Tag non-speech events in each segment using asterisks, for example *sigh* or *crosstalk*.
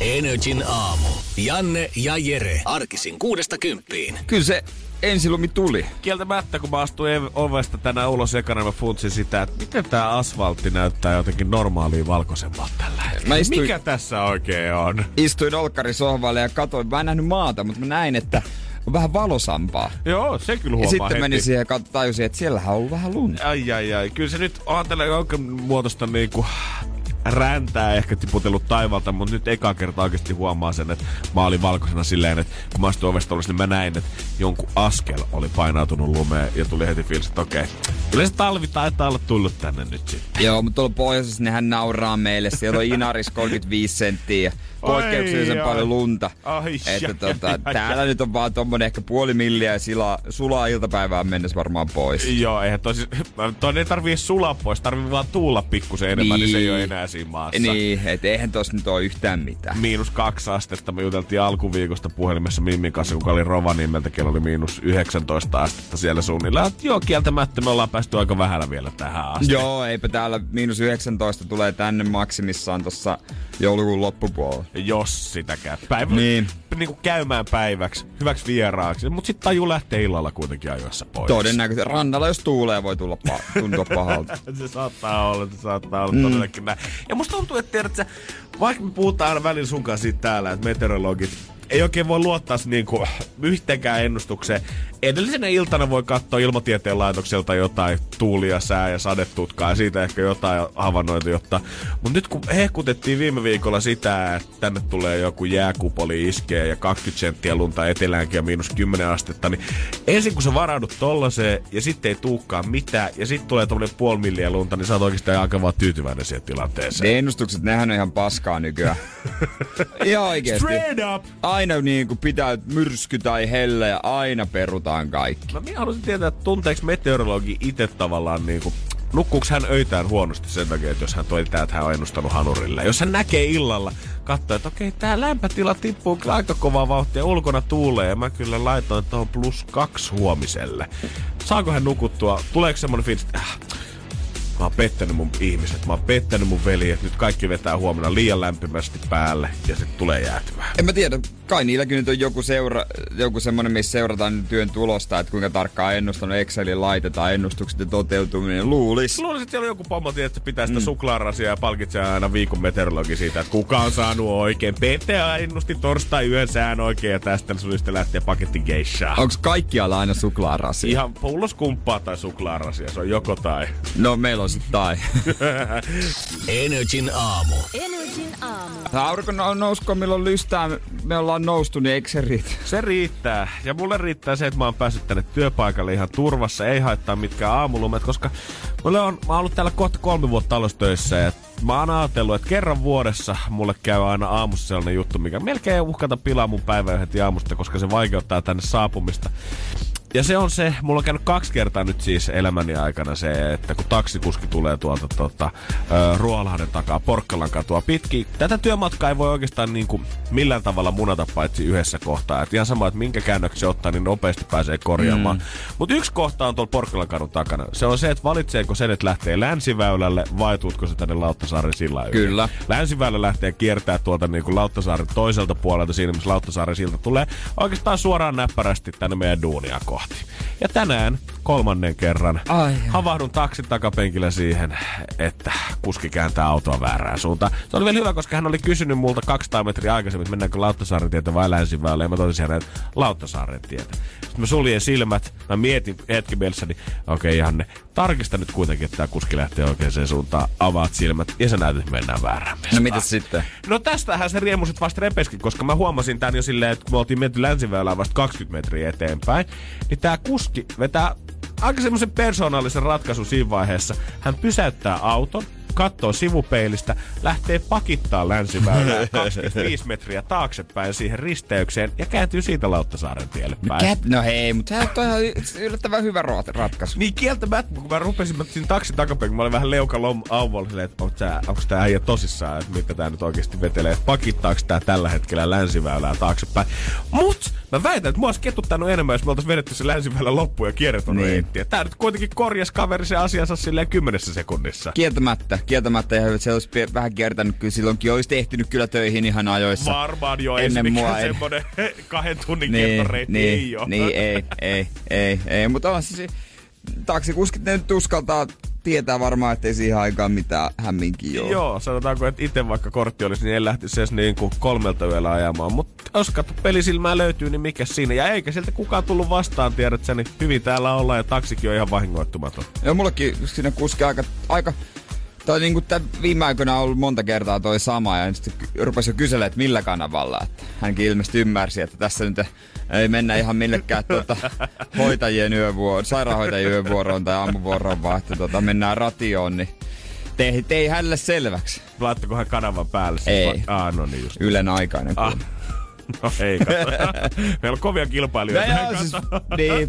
Energin aamu. Janne ja Jere. Arkisin kuudesta kymppiin. Kyllä se ensilumi tuli. Kieltämättä, kun mä astuin ovesta tänään ulos ekana, mä funtsin sitä, että miten tää asfaltti näyttää jotenkin normaaliin valkoisemmalta tällä hetkellä. Mä istuin- Mikä tässä oikein on? Istuin olkkarisohvalle ja katsoin, mä en nähnyt maata, mutta mä näin, että on vähän valosampaa. Joo, se kyllä Ja huomaa sitten heti. menin siihen ja tajusin, että siellähän on ollut vähän lunta. Ai ai ai, kyllä se nyt on tällä jonkin muotoista niinku räntää ehkä tiputellut taivalta, mutta nyt eka kerta oikeasti huomaa sen, että mä olin valkoisena silleen, että kun mä astuin ovesta niin mä näin, että jonkun askel oli painautunut lumeen ja tuli heti fiilis, että okei, kyllä se talvi taitaa olla tullut tänne nyt sitten. Joo, mutta tuolla pohjoisessa nehän nauraa meille. Siellä on Inaris 35 senttiä poikkeuksellisen Ai, paljon ai. lunta. Ai, että ai, tota, ai, täällä ai. nyt on vaan tommonen ehkä puoli milliä ja sila, sulaa iltapäivään mennessä varmaan pois. Joo, eihän tosi, toi ei tarvii sulaa pois, tarvii vaan tuulla pikkusen enemmän, niin. niin se ei ole Niin. enää siinä maassa. Niin, et eihän tossa nyt ole yhtään mitään. Miinus kaksi astetta. Me juteltiin alkuviikosta puhelimessa Mimmin kanssa, kun oli Rovaniemeltä, kello oli miinus 19 astetta siellä suunnilleen. Joo, kieltämättä me ollaan päästy aika vähällä vielä tähän asti. Joo, eipä täällä miinus 19 tulee tänne maksimissaan tossa joulukuun loppupuolella. Jos sitä käy. Päivä, Niin. niin kuin käymään päiväksi, hyväksi vieraaksi. Mutta sitten taju lähtee illalla kuitenkin ajoissa pois. Todennäköisesti rannalla, jos tuulee, voi tulla pa- *laughs* tuntua pahalta. se saattaa olla, se saattaa olla mm. todellakin näin. Ja musta tuntuu, että tiedät, sä, vaikka me puhutaan aina välillä sun kanssa siitä täällä, että meteorologit ei oikein voi luottaa niinku yhteenkään ennustukseen. Edellisenä iltana voi katsoa ilmatieteen laitokselta jotain tuulia, sää ja sadetutkaa ja siitä ehkä jotain havainnoita jotta. Mutta nyt kun hehkutettiin viime viikolla sitä, että tänne tulee joku jääkupoli iskee ja 20 senttiä lunta eteläänkin ja miinus 10 astetta, niin ensin kun sä varaudut tollaiseen ja sitten ei tuukkaan mitään ja sitten tulee tommonen puoli milliä lunta, niin sä oot oikeastaan aika vaan tyytyväinen siihen tilanteeseen. Ne ennustukset, nehän on ihan paskaa nykyään. *laughs* Ihan oikeesti. Straight up! Aina niin kuin pitää myrsky tai helle ja aina perutaan kaikki. No minä haluaisin tietää, että tunteeko meteorologi itse tavallaan niinku Nukkuuko hän öitään huonosti sen takia, että jos hän toittaa, että hän on ennustanut hanurille? Jos hän näkee illalla, katsoo, että okei, tää lämpötila tippuu kyllä aika kovaa vauhtia, ulkona tuulee, ja mä kyllä laitoin tuohon plus kaksi huomiselle. Saako hän nukuttua? Tuleeko semmonen fiilis, että äh, mä oon pettänyt mun ihmiset, mä oon pettänyt mun veljet, nyt kaikki vetää huomenna liian lämpimästi päälle, ja sitten tulee jäätymään. En mä tiedä, kai niilläkin nyt on joku, seura, joku semmonen, missä seurataan työn tulosta, että kuinka tarkkaan ennustanut Excelin laitetaan ennustukset ja toteutuminen. Luulis. Luulisin, että siellä on joku pommo, että pitää sitä mm. suklaarasia ja palkitsee aina viikon meteorologi siitä, että kuka on saanut oikein. PTA ennusti torstai yön sään oikein ja tästä sitten lähtee paketti geishaa. Onks kaikkialla aina suklaarasia? Ihan pulloskumppaa tai suklaarasia, se on joko tai. No meillä on sit tai. *laughs* Energin aamu. Energin aamu. Aurinko nou- nousko, milloin lystää, me ollaan noustu, niin eikö se riitä? Se riittää. Ja mulle riittää se, että mä oon päässyt tänne työpaikalle ihan turvassa. Ei haittaa mitkään aamulumet, koska mulle on, mä oon ollut täällä kohta kolme vuotta taloustöissä ja mä oon ajatellut, että kerran vuodessa mulle käy aina aamussa sellainen juttu, mikä melkein uhkata pilaa mun päivää heti aamusta, koska se vaikeuttaa tänne saapumista. Ja se on se, mulla on käynyt kaksi kertaa nyt siis elämäni aikana se, että kun taksikuski tulee tuolta tota, ö, Ruoholahden takaa Porkkalan katua pitkin. Tätä työmatkaa ei voi oikeastaan niin kuin millään tavalla munata paitsi yhdessä kohtaa. Et ihan sama, että minkä käännöksen se ottaa, niin nopeasti pääsee korjaamaan. Mm. Mutta yksi kohta on tuolla Porkkalan kadun takana. Se on se, että valitseeko sen, että lähtee länsiväylälle vai tuutko se tänne Lauttasaaren sillä yli. Kyllä. Länsiväylä lähtee kiertää tuolta niin kuin Lauttasaaren toiselta puolelta, siinä missä Lauttasaaren silta tulee oikeastaan suoraan näppärästi tänne meidän duunia kohti. Ja tänään kolmannen kerran Ai. havahdun taksin takapenkillä siihen, että kuski kääntää autoa väärään suuntaan. Se oli vielä hyvä, koska hän oli kysynyt multa 200 metriä aikaisemmin, että mennäänkö Lauttasaaren tietä vai länsiväylä. Ja mä totesin hänelle, että Lauttasaaren tietä. Sitten mä suljen silmät, mä mietin hetken mielessäni, okei okay, Janne, tarkista nyt kuitenkin, että tämä kuski lähtee oikeaan suuntaan, avaat silmät ja sä näytät, että mennään väärään No mitäs sitten? No tästähän se riemusit vasta repeskin, koska mä huomasin tän jo silleen, että kun me oltiin menty länsiväylään vasta 20 metriä eteenpäin, niin tää kuski vetää aika semmoisen persoonallisen ratkaisun siinä vaiheessa. Hän pysäyttää auton, katsoo sivupeilistä, lähtee pakittaa länsiväylää *laughs* 25 metriä taaksepäin siihen risteykseen ja kääntyy siitä Lauttasaaren tielle päin. Kät, no hei, mutta sehän on ihan yllättävän hyvä ratkaisu. Niin kieltämättä, kun mä rupesin mä siinä taksin takapein, kun mä olin vähän leuka lom auvolla silleen, että onko tää, tää äijä tosissaan, että mitä tää nyt oikeasti vetelee, että pakittaako tää tällä hetkellä länsiväylää taaksepäin. Mut mä väitän, että mua olisi ketuttanut enemmän, jos me oltais vedetty se länsiväylä loppuun ja kierretty niin. reittiä. Tää nyt kuitenkin korjas kaveri se asiansa silleen kymmenessä sekunnissa. Kieltämättä, kieltämättä ja se olisi vähän kiertänyt kyllä silloinkin, olisi ehtinyt kyllä töihin ihan ajoissa. Varmaan jo, Ennen mua semmonen *laughs* kahden tunnin niin, kiertoreitti niin, ei oo. niin, ei, ei, ei, ei, mutta on siis taksikuskit ne nyt uskaltaa tietää varmaan, ettei siihen aikaan mitään hämminkin ole. Joo, sanotaanko, että itse vaikka kortti olisi, niin en lähtisi edes niin kuin kolmelta yöllä ajamaan. Mutta jos katso pelisilmää löytyy, niin mikä siinä? Ja eikä sieltä kukaan tullut vastaan, tiedät sä, niin hyvin täällä ollaan ja taksikin on ihan vahingoittumaton. Joo, mullekin siinä kuski aika, aika tai niinku tää viime aikoina on ollut monta kertaa toi sama ja sitten rupesi jo kyselemään, että millä kanavalla. Että hänkin ilmeisesti ymmärsi, että tässä nyt ei mennä ihan millekään tuota, hoitajien yövuoroon, sairaanhoitajien yövuoroon tai aamuvuoroon, vaan että tuota, mennään ratioon, niin tei, tei hänelle selväksi. Laittakohan kanavan päälle? sit Ei. Va- ah, no niin just. Ylen aikainen. Ah. *laughs* No ei, kato. *laughs* Meillä on kovia No kilpailijoita. joo, siis, niin,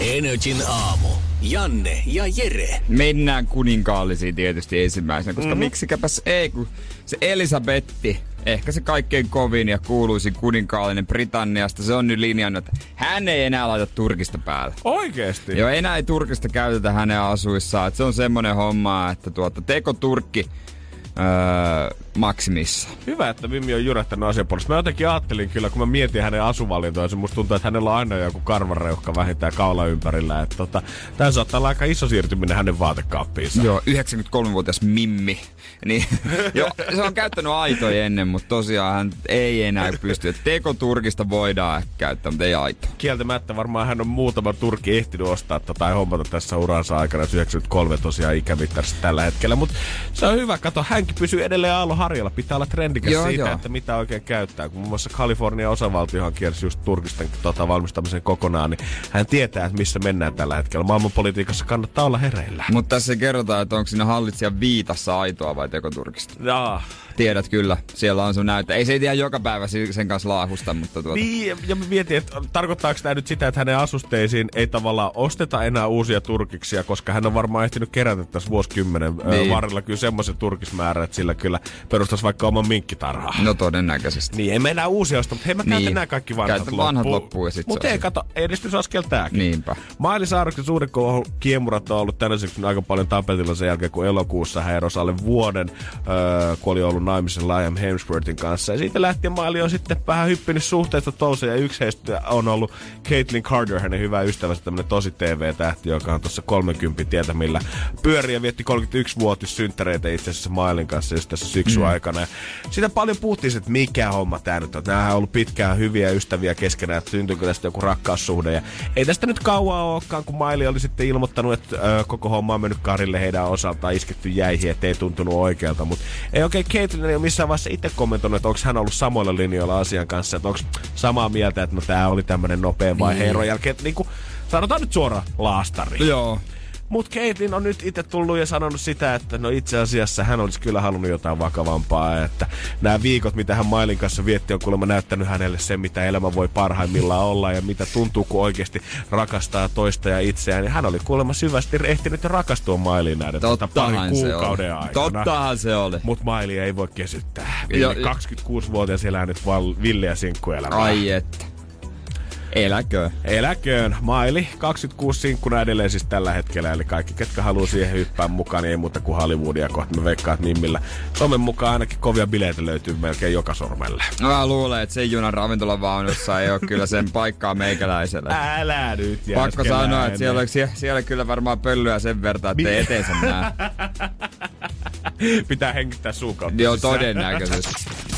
*laughs* Energin aamu. Janne ja Jere. mennään kuninkaallisiin tietysti ensimmäisenä, koska mm-hmm. miksikäpäs ei, kun se Elisabetti, ehkä se kaikkein kovin ja kuuluisin kuninkaallinen Britanniasta, se on nyt linjannut, että hän ei enää laita turkista päälle. Oikeesti? Joo, enää ei turkista käytetä hänen asuissaan. Et se on semmonen homma, että tuota, teko turkki öö, maksimissa. Hyvä, että Mimmi on jyrähtänyt asian puolesta. Mä jotenkin ajattelin kyllä, kun mä mietin hänen asuvalintoa, se musta tuntuu, että hänellä on aina joku karvareuhka vähintään kaula ympärillä. Että tota, tää saattaa olla aika iso siirtyminen hänen vaatekaappiinsa. Joo, 93-vuotias Mimmi. Niin, *laughs* jo, se on käyttänyt aitoja ennen, mutta tosiaan hän ei enää pysty. Et Teko turkista voidaan käyttää, mutta ei aito. Kieltämättä varmaan hän on muutama turki ehtinyt ostaa tai hommata tässä uransa aikana. 93 tosiaan ikämittarissa tällä hetkellä. Mutta se on hyvä, kato, hänkin pysyy edelleen aallon harjalla. Pitää olla trendikäs Joo, siitä, joo. että mitä oikein käyttää. Kun muun muassa Kalifornian osavaltiohan kiersi just turkisten tota, valmistamisen kokonaan, niin hän tietää, että missä mennään tällä hetkellä. Maailmanpolitiikassa kannattaa olla hereillä. Mutta tässä kerrotaan, että onko siinä hallitsijan viitassa aitoa vai tekoturkista. Jaa. Tiedät kyllä, siellä on sun näyttö. Ei se ihan joka päivä sen kanssa laahusta, mutta tuota... Niin, ja- mä mietin, että tarkoittaako tämä nyt sitä, että hänen asusteisiin ei tavallaan osteta enää uusia turkiksia, koska hän on varmaan ehtinyt kerätä tässä vuosikymmenen niin. Varrella kyllä semmoisen turkismäärän, että sillä kyllä perustaisi vaikka oman minkkitarhaa. No todennäköisesti. Niin, ei me enää uusia osta, mutta hei mä käytän Niin. nämä kaikki vanhat Käytä vanhat loppuun ja sit Mutta ei kato, edistysaskel tääkin. Niinpä. Maili Saaroksen suuret kohu- kiemurat on ollut tänä aika paljon tapetilla sen jälkeen, kun elokuussa hän erosi alle vuoden, öö, kun oli ollut naimisissa Liam Hemsworthin kanssa. Ja siitä lähtien Maili on sitten vähän hyppinyt suhteesta toiseen, ja yksi heistä on ollut Caitlyn Carter, hänen hyvä ystävänsä, tämmönen tosi TV-tähti, joka on tuossa 30 tietämillä pyöri ja vietti 31-vuotissynttäreitä itse asiassa Mailin kanssa just tässä syksyn mm. aikana. Ja sitä paljon puhuttiin, että mikä homma tää nyt on. Nämähän on ollut pitkään hyviä ystäviä keskenään, että syntyykö tästä joku rakkaussuhde. Ja ei tästä nyt kauan olekaan, kun Maili oli sitten ilmoittanut, että ö, koko homma on mennyt karille heidän osaltaan, isketty jäihin, että ei tuntunut oikealta. Mutta ei oikein Caitlyn ei ole missään vaiheessa itse kommentoinut, että onko hän ollut samoilla linjoilla asian kanssa, että onko samaa mieltä, että no tää oli tämmönen nopea vaihe eron jälkeen. Että Niin kuin, sanotaan nyt suoraan laastari. Joo. Mut Caitlyn on nyt itse tullut ja sanonut sitä, että no itse asiassa hän olisi kyllä halunnut jotain vakavampaa. Että nämä viikot, mitä hän Mailin kanssa vietti, on kuulemma näyttänyt hänelle sen, mitä elämä voi parhaimmillaan olla ja mitä tuntuu, kun oikeasti rakastaa toista ja itseään. Ja hän oli kuulemma syvästi ehtinyt rakastua Mailiin näiden tota parin kuukauden oli. aikana. Tottahan se oli. Mut Maili ei voi kesyttää. Jo- Ville 26-vuotias elää nyt val- villiä sinkkuelämää. Ai että. Eläkö. Eläköön. Maili, 26 sinkkuna edelleen siis tällä hetkellä. Eli kaikki, ketkä haluaa siihen hyppää mukaan, niin ei muuta kuin Hollywoodia kohta. Mä veikkaan, että Mimmillä somen mukaan ainakin kovia bileitä löytyy melkein joka sormelle. No, Mä luulen, että sen junan ravintolavaunussa ei ole kyllä sen paikkaa meikäläisellä. Älä nyt Pakko sanoa, että siellä, siellä, siellä kyllä varmaan pölyä sen verran, että ei eteensä näe. *laughs* Pitää hengittää suukautta Joo, todennäköisesti.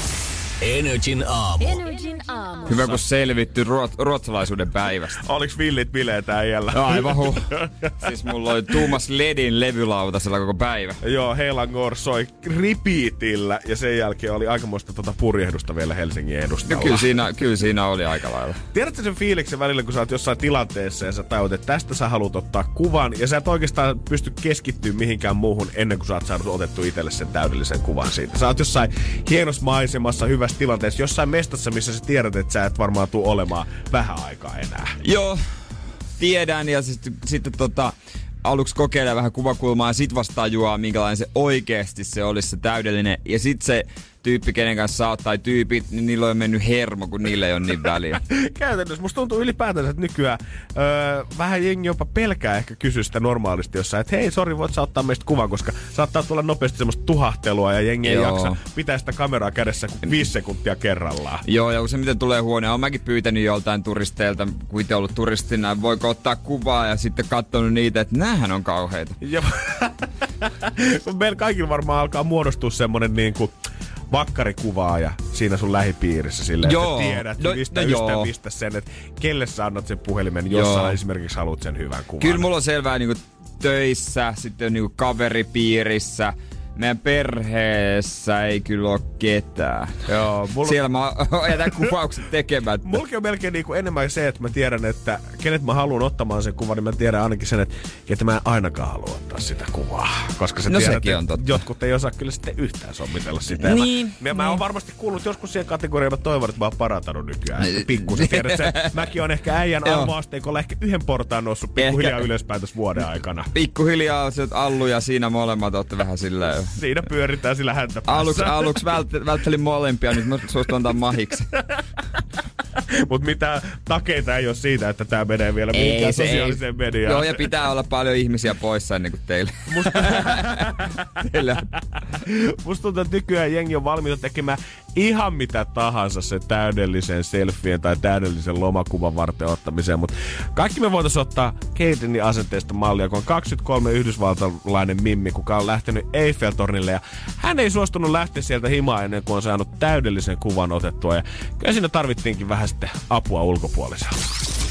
Energin aamu. Energin aamu. Hyvä, kun selvitty ruot- ruotsalaisuuden päivästä. Oliks villit bileet äijällä? Aivan huh. *laughs* Siis mulla oli Tuumas Ledin levylautasella koko päivä. Joo, Heilangor soi repeatillä ja sen jälkeen oli aikamoista tuota purjehdusta vielä Helsingin No edustalla. kyllä siinä, kyllä siinä oli aika lailla. Tiedätkö sen fiiliksen välillä, kun sä oot jossain tilanteessa ja sä tajut, että tästä sä haluat ottaa kuvan ja sä et oikeastaan pysty keskittyä mihinkään muuhun ennen kuin sä oot saanut otettu itselle sen täydellisen kuvan siitä. Sä oot jossain hienossa maisemassa, hyvässä tilanteessa, jossain mestassa, missä sä tiedät, että sä et varmaan tuu olemaan vähän aikaa enää. Joo, tiedän ja sitten sit, tota, aluksi kokeilee vähän kuvakulmaa ja sit vasta tajuaa, minkälainen se oikeasti se olisi se täydellinen. Ja sit se tyyppi, kenen kanssa sä oot, tai tyypit, niin niillä on mennyt hermo, kun niillä ei ole niin väliä. *laughs* Käytännössä musta tuntuu ylipäätänsä, että nykyään öö, vähän jengi jopa pelkää ehkä kysyä sitä normaalisti jossain, että hei, sori, voit sä ottaa meistä kuvan, koska saattaa tulla nopeasti semmoista tuhahtelua ja jengi ei Joo. jaksa pitää sitä kameraa kädessä kuin viisi sekuntia kerrallaan. Joo, ja kun se miten tulee huoneen, on mäkin pyytänyt joltain turisteilta, kun itse ollut turistina, voiko ottaa kuvaa ja sitten katsonut niitä, että näähän on kauheita. Ja *laughs* meillä kaikilla varmaan alkaa muodostua semmonen vakkarikuvaaja siinä sun lähipiirissä silleen, Joo. että tiedät No- mistä no ystävistä sen, että kelle sä annat sen puhelimen, jos Joo. sä esimerkiksi haluat sen hyvän kuvan. Kyllä mulla on selvää niin töissä, sitten niin kaveripiirissä, meidän perheessä ei kyllä ole ketään. Joo, mulla... Siellä mä *laughs* jätän kuvaukset tekemättä. Mulki on melkein niinku enemmän se, että mä tiedän, että kenet mä haluan ottamaan sen kuvan, niin mä tiedän ainakin sen, että, että mä en ainakaan halua ottaa sitä kuvaa. Koska sä No tiedät, sekin että on totta. jotkut ei osaa kyllä sitten yhtään sommitella sitä. Niin, mä, ja mä oon varmasti kuullut joskus siihen kategoriaan, mä toivon, että mä oon parantanut nykyään. Ehkä Pikkusen tiedät sen, mäkin on ehkä äijän Joo. arvoasteikolla ehkä yhden portaan noussut pikkuhiljaa Ehkä- ylöspäin tässä vuoden aikana. Pikkuhiljaa se Allu ja siinä molemmat olette vähän silleen. *laughs* Siinä pyöritään sillä häntä päässä. Aluksi, aluksi vält, välttelin molempia, nyt mä suostun antaa mahiksi. *laughs* Mutta mitään takeita ei ole siitä, että tämä menee vielä mihinkään sosiaaliseen mediaan. Joo, ja pitää olla paljon ihmisiä poissa ennen kuin teille. *laughs* teille. Musta tuntuu, että nykyään jengi on valmiita tekemään ihan mitä tahansa se täydellisen selfien tai täydellisen lomakuvan varten ottamiseen, mutta kaikki me voitaisiin ottaa Caitinin asenteesta mallia, kun on 23 yhdysvaltalainen mimmi, kuka on lähtenyt Eiffeltornille ja hän ei suostunut lähteä sieltä himaan ennen kuin on saanut täydellisen kuvan otettua ja kyllä siinä tarvittiinkin vähän sitten apua ulkopuoliselta.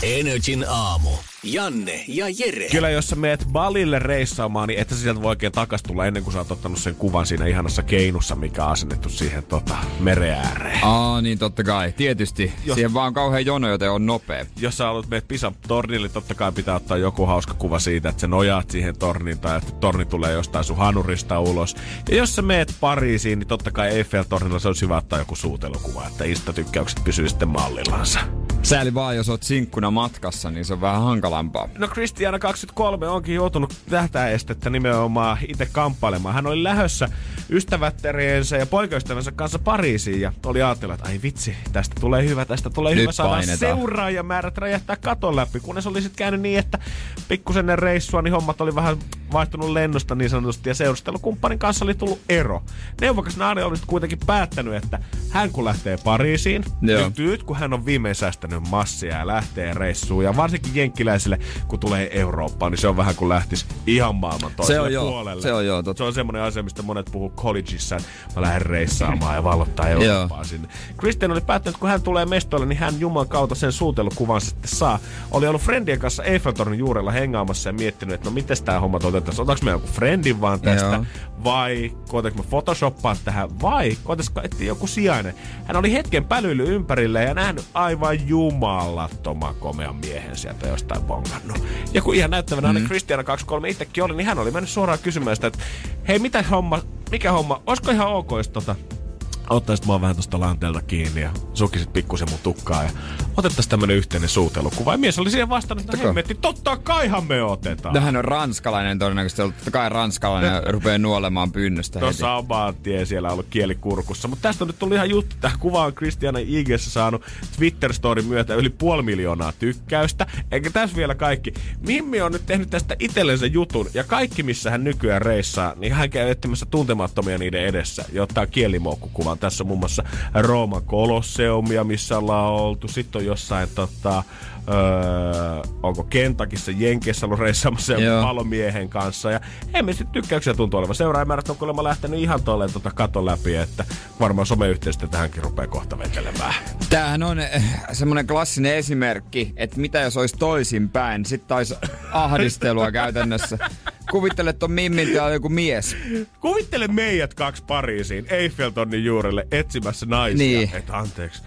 Energin aamu. Janne ja Jere. Kyllä jos sä meet Balille reissaamaan, niin että sä sieltä voi oikein takas tulla ennen kuin sä oot ottanut sen kuvan siinä ihanassa keinussa, mikä on asennettu siihen tota, meren ääreen. Aa, niin totta kai. Tietysti. Jos- Siihen vaan on kauhean jono, joten on nopea. Jos sä haluat meet Pisan tornille, totta kai pitää ottaa joku hauska kuva siitä, että sä nojaat siihen torniin tai että torni tulee jostain sun hanurista ulos. Ja jos sä meet Pariisiin, niin totta kai Eiffel-tornilla se olisi hyvä ottaa joku suutelukuva, että Insta-tykkäykset pysyy sitten mallillansa. Sääli vaan, jos oot sinkkuna matkassa, niin se on vähän hankalampaa. No Kristiana 23 onkin joutunut tätä estettä nimenomaan itse kamppailemaan. Hän oli lähössä ystävättäriensä ja poikaystävänsä kanssa Pariisiin ja oli ajatellut, että ai vitsi, tästä tulee hyvä, tästä tulee Nyt hyvä saada seuraajamäärät räjähtää katon läpi. Kunnes oli sitten käynyt niin, että pikkusen reissua, niin hommat oli vähän vaihtunut lennosta niin sanotusti ja seurustelukumppanin kanssa oli tullut ero. Neuvokas nainen oli kuitenkin päättänyt, että hän kun lähtee Pariisiin, Joo. nyt, nyt kun hän on viimein säästänyt massia ja lähtee reissuun ja varsinkin jenkkiläisille, kun tulee Eurooppaan, niin se on vähän kuin lähtis ihan maailman toiselle Se on joo, puolelle. se on joo, totta. Se on semmoinen asia, mistä monet puhuu collegeissa, että mä lähden reissaamaan ja vallottaa Eurooppaa sinne. Christian oli päättänyt, että kun hän tulee mestoille, niin hän Jumalan kautta sen suutelukuvan sitten saa. Oli ollut friendien kanssa Eiffeltornin juurella hengaamassa ja miettinyt, että no miten tämä homma toteutetaan. Otaks me joku friendin vaan tästä? Joo. Vai koetaanko me photoshoppaa tähän? Vai koetaanko etsiä joku sijainen? Hän oli hetken pälyily ympärille ja nähnyt aivan jumalattoman komean miehen sieltä jostain bongannut. Ja kun ihan näyttävänä mm. Christiana 23 itsekin oli, niin hän oli mennyt suoraan kysymään sitä, että hei, mitä homma, mikä homma, olisiko ihan ok, jos tota, ottaisit mua vähän tosta lanteelta kiinni ja sukisit pikkusen mun tukkaa ja otettaisiin tämmönen yhteinen suutelukuva. Ja mies oli siihen vastannut, että hemmetti, totta kaihan me otetaan. No hän on ranskalainen todennäköisesti, ollut totta kai ranskalainen ja rupeaa nuolemaan pynnystä heti. Tuossa on tie siellä ollut kieli kurkussa. Mutta tästä on nyt tullut ihan juttu. Tämä kuva on Christiana IGssä saanut Twitter-storin myötä yli puoli miljoonaa tykkäystä. Eikä tässä vielä kaikki. Mimmi on nyt tehnyt tästä itsellensä jutun. Ja kaikki, missä hän nykyään reissaa, niin hän käy etsimässä tuntemattomia niiden edessä ja ottaa kielimoukkukuvan katsomaan. Tässä muun muassa Rooman kolosseumia, missä ollaan oltu. Sitten on jossain tota, öö, onko Kentakissa Jenkeissä ollut reissaamassa palomiehen kanssa. Ja hemmesti tykkäyksiä tuntuu olevan. Seuraajamäärät on kuulemma lähtenyt ihan tolleen tota katon läpi, että varmaan someyhteistyö tähänkin rupeaa kohta vetelemään. Tämähän on eh, semmoinen klassinen esimerkki, että mitä jos olisi toisinpäin. Sitten taisi ahdistelua *laughs* käytännössä. Kuvittele ton Mimmin joku mies. Kuvittele meidät kaksi Pariisiin Eiffeltonnin juurelle etsimässä naisia. Niin. Et anteeksi,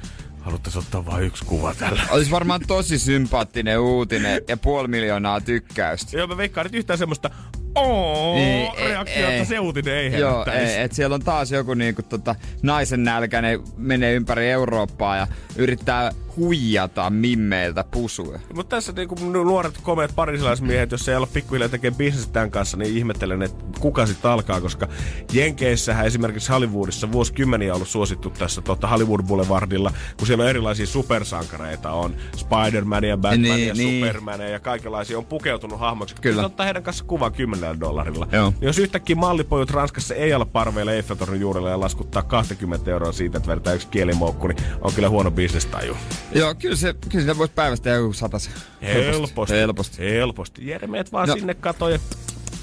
haluttaisiin ottaa vain yksi kuva tällä. Olisi varmaan tosi sympaattinen uutinen ja puoli miljoonaa tykkäystä. Joo, mä veikkaan että yhtään semmoista Oo, niin, reaktiota e, se uutinen ei Joo, ei, et siellä on taas joku niinku tota, naisen nälkäinen menee ympäri Eurooppaa ja yrittää huijata mimmeiltä pusuja. Mutta tässä niinku nuoret komeat parisilaismiehet, jos ei ole pikkuhiljaa tekee bisnestä tämän kanssa, niin ihmettelen, että kuka sitten alkaa, koska Jenkeissähän esimerkiksi Hollywoodissa vuosikymmeniä ollut suosittu tässä tota Hollywood Boulevardilla, kun siellä on erilaisia supersankareita, on Spider-Man ja Batman niin, ja niin. Superman ja kaikenlaisia on pukeutunut hahmoksi. Kyllä. ottaa heidän kanssa kuvan 10 dollarilla. Joo. Jos yhtäkkiä mallipojut Ranskassa ei ole parveilla Eiffeltornin juurella ja laskuttaa 20 euroa siitä, että vedetään yksi kielimoukku, niin on kyllä huono bisnestaju. Joo, kyllä, se, kyllä sitä voisi päivästä joku satas. Helposti. Helposti. Helposti. Jere, meet vaan no. sinne katoja.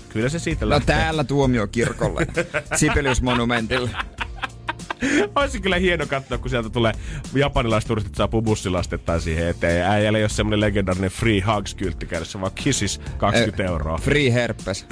Kyllä se siitä no, lähtee. No täällä tuomiokirkolle. *laughs* Sibelius-monumentille. Olisi kyllä hieno katsoa, kun sieltä tulee japanilaiset turistit saapuu bussilastettaan siihen eteen. Äijällä ei ole semmonen legendaarinen free hugs-kyltti kädessä, vaan kissis 20 eh, euroa. Free herpes.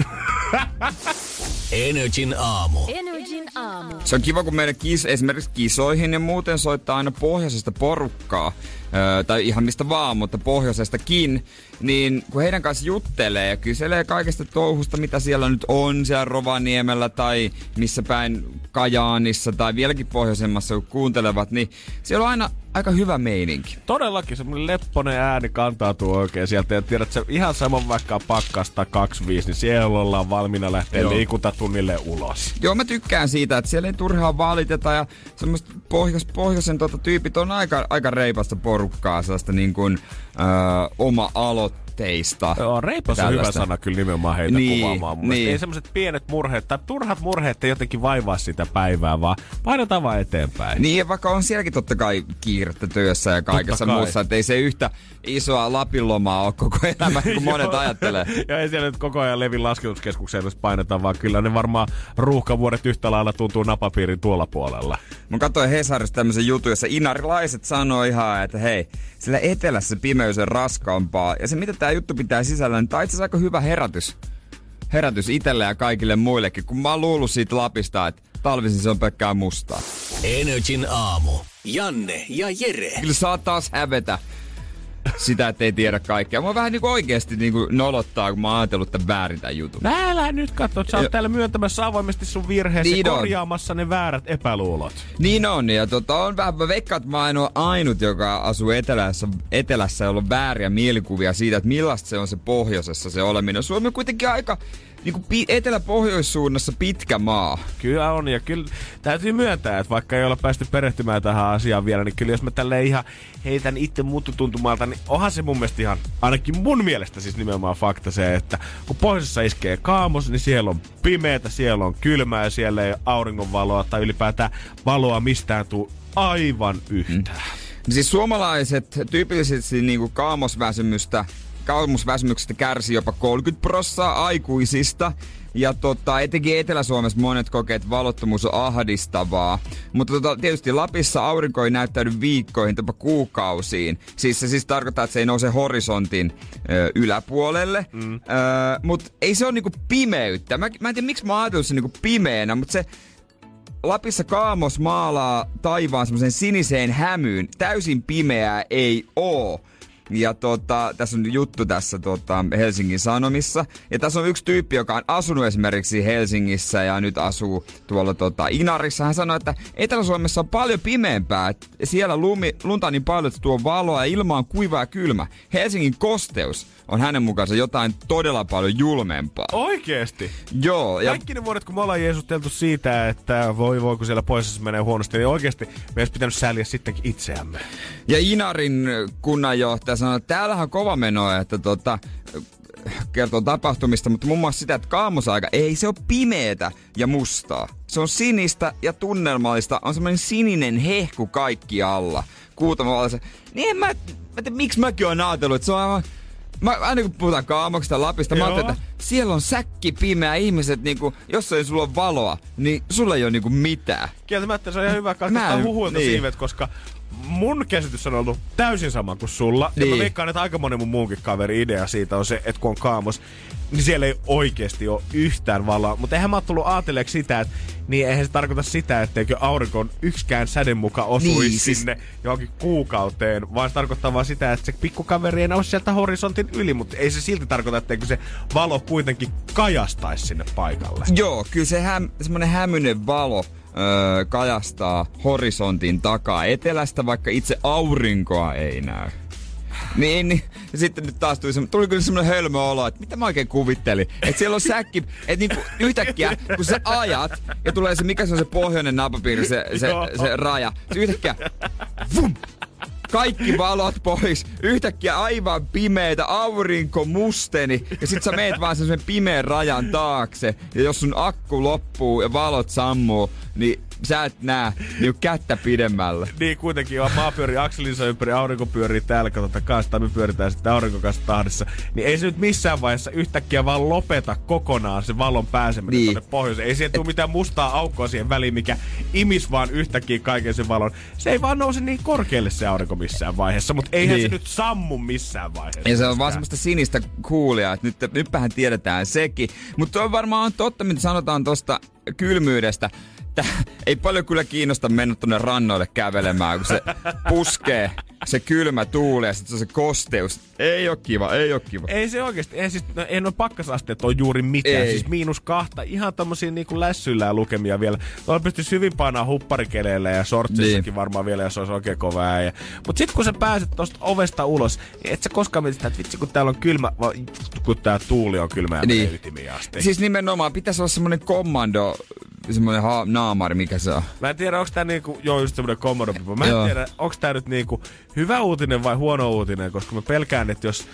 *laughs* Energin aamu. Energin aamu. Se on kiva, kun meidän kis, esimerkiksi kisoihin ja muuten soittaa aina pohjoisesta porukkaa. Öö, tai ihan mistä vaan, mutta pohjoisestakin. Niin kun heidän kanssa juttelee ja kyselee kaikesta touhusta, mitä siellä nyt on, siellä Rovaniemellä tai missä päin Kajaanissa tai vieläkin pohjoisemmassa, kun kuuntelevat, niin siellä on aina aika hyvä meininki. Todellakin semmoinen lepponen ääni kantautuu oikein sieltä. Ja tiedät, että ihan sama vaikka pakkasta 25, niin siellä ollaan valmiina lähteä liikuntatunnille ulos. Joo, mä tykkään siitä, että siellä ei turhaan valiteta ja semmoista pohjois, pohjoisen tota, tyypit on aika, aika reipasta porukkaa, sellaista niin kuin, öö, oma teistä. Joo, reipas on hyvä sana kyllä nimenomaan heitä niin, kuvaamaan. Mun niin. Ei semmoiset pienet murheet tai turhat murheet ei jotenkin vaivaa sitä päivää, vaan painetaan vaan eteenpäin. Niin, ja vaikka on sielläkin totta kai kiirettä työssä ja kaikessa muussa, että ei se yhtä isoa Lapinlomaa ole koko elämä, *laughs* kuin monet ajattelee. ja ei siellä nyt koko ajan Levin laskutuskeskukseen painetaan, vaan kyllä ne varmaan ruuhkavuodet yhtä lailla tuntuu napapiirin tuolla puolella. Mä katsoin Hesarista tämmöisen jutun, jossa inarilaiset sanoo ihan, että hei, sillä etelässä pimeys on raskaampaa. Ja se, mitä tämä juttu pitää sisällä, niin tämä on itse aika hyvä herätys. Herätys itselle ja kaikille muillekin, kun mä oon luullut siitä Lapista, että talvisin se on pelkkää mustaa. Energin aamu. Janne ja Jere. Kyllä saa taas hävetä sitä, että ei tiedä kaikkea. Mua vähän niinku oikeesti niinku nolottaa, kun mä oon ajatellut tämän väärin tämän jutun. Älä nyt katso, sä oot täällä myöntämässä avoimesti sun virheesi niin korjaamassa on. ne väärät epäluulot. Niin on, ja tota, on vähän, mä veikkaan, että mä en ole ainut, joka asuu etelässä, etelässä jolla on vääriä mielikuvia siitä, että millaista se on se pohjoisessa se oleminen. Suomi on kuitenkin aika niin kuin pi- etelä-pohjoissuunnassa pitkä maa. Kyllä on, ja kyllä täytyy myöntää, että vaikka ei olla päästy perehtymään tähän asiaan vielä, niin kyllä jos mä tälle ihan heitän itse muuttutuntumalta, niin onhan se mun mielestä ihan, ainakin mun mielestä siis nimenomaan fakta se, että kun pohjoisessa iskee kaamos, niin siellä on pimeätä, siellä on kylmää ja siellä ei auringonvaloa tai ylipäätään valoa mistään tuu aivan yhtään. Mm. Siis suomalaiset tyypillisesti niin kuin kaamosväsymystä kaumusväsymyksestä kärsii jopa 30 prossaa aikuisista. Ja tota, etenkin Etelä-Suomessa monet kokee, että valottomuus on ahdistavaa. Mutta tota, tietysti Lapissa aurinko ei näyttäydy viikkoihin, jopa kuukausiin. Siis se siis tarkoittaa, että se ei nouse horisontin ö, yläpuolelle. Mm. Ö, mutta ei se ole niinku pimeyttä. Mä, mä en tiedä, miksi mä ajattelin se niinku pimeänä, mutta se Lapissa kaamos maalaa taivaan semmoisen siniseen hämyyn. Täysin pimeää ei oo. Ja tota, tässä on juttu tässä tota, Helsingin Sanomissa. Ja tässä on yksi tyyppi, joka on asunut esimerkiksi Helsingissä ja nyt asuu tuolla tota, Inarissa. Hän sanoi, että Etelä-Suomessa on paljon pimeämpää. Siellä lumi, lunta on niin paljon, että tuo valoa ja ilma on kuiva ja kylmä. Helsingin kosteus on hänen mukaansa jotain todella paljon julmempaa. Oikeesti? Joo. Ja... Kaikki ne vuodet, kun me ollaan jeesusteltu siitä, että voi voi, kun siellä pohjoisessa menee huonosti, niin oikeesti me olisi pitänyt sääliä sittenkin itseämme. Ja Inarin kunnanjohtaja sanoi, että täällähän on kova meno, että tota, kertoo tapahtumista, mutta muun muassa sitä, että kaamosaika ei se ole pimeetä ja mustaa. Se on sinistä ja tunnelmallista, on semmoinen sininen hehku kaikki alla. Kuutamalla Niin en mä, mä tiedä, miksi mäkin oon ajatellut, että se on aivan Mä, aina kun puhutaan Kaamoksesta, Lapista, Joo. mä että siellä on säkki pimeä ihmiset, niinku, jos ei sulla ole valoa, niin sulla ei ole niinku mitään. Kieltämättä se on ihan hyvä katsoa huhuilta niin. siivet, koska mun käsitys on ollut täysin sama kuin sulla. Niin. Ja mä niin. veikkaan, että aika monen mun muunkin kaveri idea siitä on se, että kun on kaamos, niin siellä ei oikeasti ole yhtään valoa. Mutta eihän mä oon tullut ajatelleeksi sitä, että niin eihän se tarkoita sitä, etteikö aurinko yksikään säden muka osuisi niin, siis... sinne johonkin kuukauteen, vaan se tarkoittaa vaan sitä, että se pikkukaveri ei nousi sieltä horisontin yli, mutta ei se silti tarkoita, etteikö se valo kuitenkin kajastaisi sinne paikalle. Joo, kyllä se häm, semmoinen hämyinen valo öö, kajastaa horisontin takaa etelästä, vaikka itse aurinkoa ei näy. Niin, niin. Ja sitten nyt taas tuli, tuli kyllä semmoinen hölmö olo, että mitä mä oikein kuvittelin. Että siellä on säkki, että niinku yhtäkkiä, kun sä ajat ja tulee se, mikä se on se pohjoinen napapiiri, se, se, se raja. Se yhtäkkiä, vum, kaikki valot pois. Yhtäkkiä aivan pimeitä, aurinko musteni. Ja sit sä meet vaan sen pimeän rajan taakse. Ja jos sun akku loppuu ja valot sammuu, niin sä et näe niin kättä pidemmällä. niin kuitenkin joo, maa pyörii akselinsa ympäri, aurinko pyörii täällä, katsotaan kanssa, me pyöritään sitten aurinkokasta tahdissa. Niin ei se nyt missään vaiheessa yhtäkkiä vaan lopeta kokonaan se valon pääseminen niin. tuonne pohjoiseen. Ei siihen tule mitään mustaa aukkoa siihen väliin, mikä imis vaan yhtäkkiä kaiken sen valon. Se ei vaan nouse niin korkealle se aurinko missään vaiheessa, mutta eihän niin. se nyt sammu missään vaiheessa. Ja se on vaan semmoista sinistä kuulia, että nyt, nytpähän tiedetään sekin. Mutta on varmaan totta, mitä sanotaan tuosta kylmyydestä että ei paljon kyllä kiinnosta mennä tuonne rannoille kävelemään, kun se puskee se kylmä tuuli ja sitten se kosteus. Ei oo kiva, ei oo kiva. Ei se oikeesti, ei siis, no, ei no pakkasasteet on juuri mitään. Ei. Siis miinus kahta, ihan tommosia niinku lässyllä lukemia vielä. Tuolla pystyy hyvin painaa hupparikeleillä ja sortsissakin niin. varmaan vielä, jos olisi oikein kova ääjä. Mut sit kun sä pääset tosta ovesta ulos, niin et sä koskaan mietitä, että vitsi kun täällä on kylmä, kun tää tuuli on kylmä ja niin. asti. Siis nimenomaan pitäisi olla semmonen kommando semmoinen ha- naamari, mikä se on. Mä en tiedä, onko tää niinku, joo just semmoinen komodo Mä en tiedä, onko tää nyt niinku hyvä uutinen vai huono uutinen, koska mä pelkään, että jos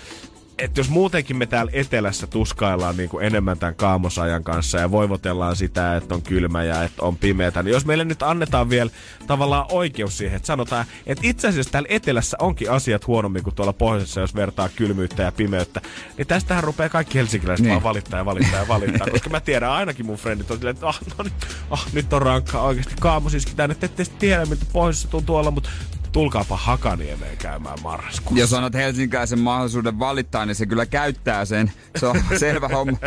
että jos muutenkin me täällä etelässä tuskaillaan niin kuin enemmän tämän kaamosajan kanssa ja voivotellaan sitä, että on kylmä ja että on pimeätä, niin jos meille nyt annetaan vielä tavallaan oikeus siihen, että sanotaan, että itse asiassa täällä etelässä onkin asiat huonommin kuin tuolla pohjoisessa, jos vertaa kylmyyttä ja pimeyttä, niin tästähän rupeaa kaikki helsinkiläiset niin. vaan valittaa ja valittaa ja valittaa, koska mä tiedän ainakin mun frendit on silleen, että ah, no nyt, ah, nyt on rankkaa oikeasti kaamosiskin tänne, että ette tiedä, miltä pohjoisessa tuntuu olla, mutta tulkaapa Hakaniemeen käymään marraskuussa. Jos annat Helsinkiläisen mahdollisuuden valittaa, niin se kyllä käyttää sen. Se on *laughs* selvä homma.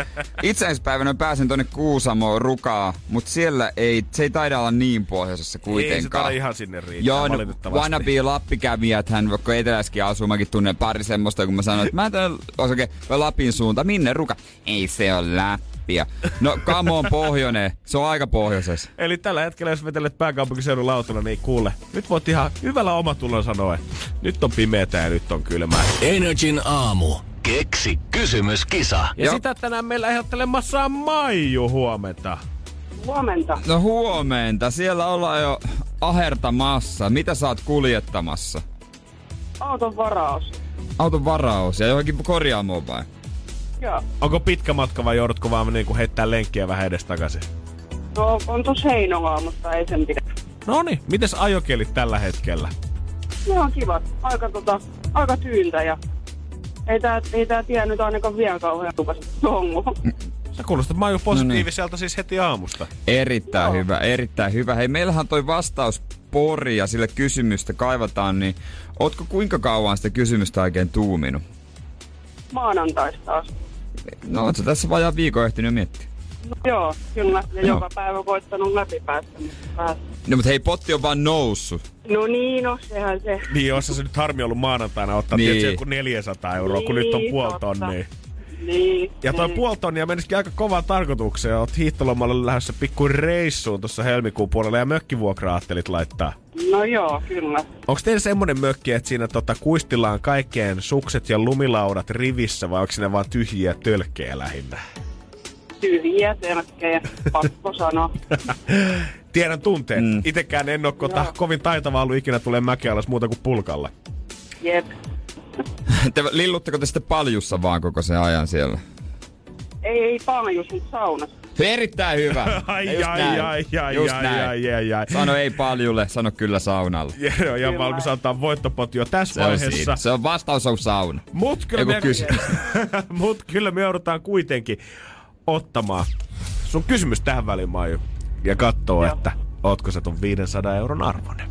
Itsenäispäivänä pääsen tonne Kuusamoon rukaa, mutta siellä ei, se ei taida olla niin pohjoisessa kuitenkaan. Ei se ihan sinne riittää, Joo, no, wannabe Lappikävijät, hän vaikka eteläskin asuu, mäkin tunnen pari semmoista, kun mä sanoin, että mä en oikein Lapin suunta, minne ruka? Ei se ole Lappi läppiä. No, come on pohjoinen. Se on aika pohjoisessa. Eli tällä hetkellä, jos vetelet pääkaupunkiseudun lautalla, niin kuule. Nyt voit ihan hyvällä omatulla sanoa, että nyt on pimeätä ja nyt on kylmää. Energin aamu. Keksi kysymyskisa. Ja Joo. sitä tänään meillä ehdottelemassa Maiju huomenta. Huomenta. No huomenta. Siellä ollaan jo ahertamassa. Mitä sä oot kuljettamassa? Auton varaus. Auton varaus ja johonkin korjaamoon vai? Joo. Onko pitkä matka vai joudutko vaan niinku heittää lenkkiä vähän edes takaisin? No on tossa Heinolaa, mutta ei sen pidä. No niin, mites ajokelit tällä hetkellä? No on kivat. Aika, tota, aika tyyntä ja ei tää, ei tää tie nyt ainakaan vielä kauhean tongu. Sä kuulostat Maiju positiiviselta no niin. siis heti aamusta. Erittäin Joo. hyvä, erittäin hyvä. Hei, meillähän toi vastaus Pori ja sille kysymystä kaivataan, niin ootko kuinka kauan sitä kysymystä oikein tuuminut? Maanantaista asti. No ootko tässä vajaa viikon ehtinyt miettiä? No, joo, kyllä. Ja no. joka päivä koittanut läpi päästä. No mutta hei, potti on vaan noussut. No niin, no sehän se. Niin, jos se nyt harmi ollut maanantaina ottaa niin. tietysti joku 400 euroa, niin, kun nyt on puoli tonnia. Niin, ja toi niin. puoli tonnia menisikin aika kovaan tarkoitukseen. Oot hiihtolomalle lähdössä pikku reissuun tuossa helmikuun puolella ja mökkivuokra ajattelit laittaa. No joo, kyllä. Onko teillä semmonen mökki, että siinä tota, kuistillaan kaikkeen sukset ja lumilaudat rivissä vai onko siinä vaan tyhjiä tölkkejä lähinnä? Tyhjiä tölkkejä, pakko *laughs* sanoa. Tiedän tunteen. Mm. Itekään en ole kota, kovin taitava ollut ikinä tulee mäki alas muuta kuin pulkalla. Jep. Te, lillutteko te sitten paljussa vaan koko sen ajan siellä? Ei, ei paljus, mutta saunassa. Erittäin hyvä. *laughs* Ai, Just ai, näin. ai, ai, Just ai, näin. ai, ai, ai. Sano ei paljulle, sano kyllä saunalle. Jere on ihan valmis antaa voittopot jo tässä Se on, vaiheessa. siinä. se on vastaus on sauna. Mut kyllä, me, kysy. *laughs* mut kyllä me joudutaan kuitenkin ottamaan sun kysymys tähän väliin, Maiju. Ja katsoo, Joo. että ootko sä ton 500 euron arvoinen.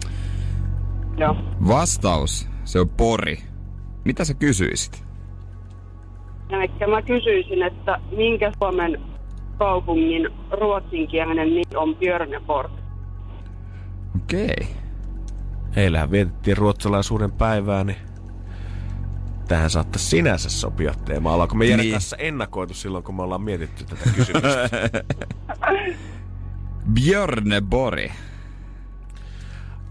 Joo. Vastaus, se on Pori. Mitä sä kysyisit? Eli mä kysyisin, että minkä Suomen kaupungin ruotsinkielinen nimi on Björneborg? Okei. Eilähän vietettiin ruotsalaisuuden päivää, niin tähän saattaisi sinänsä sopia teemalla, kun me Jeren Niin. kanssa ennakoitu silloin, kun me ollaan mietitty tätä kysymystä. *laughs* Björnebori.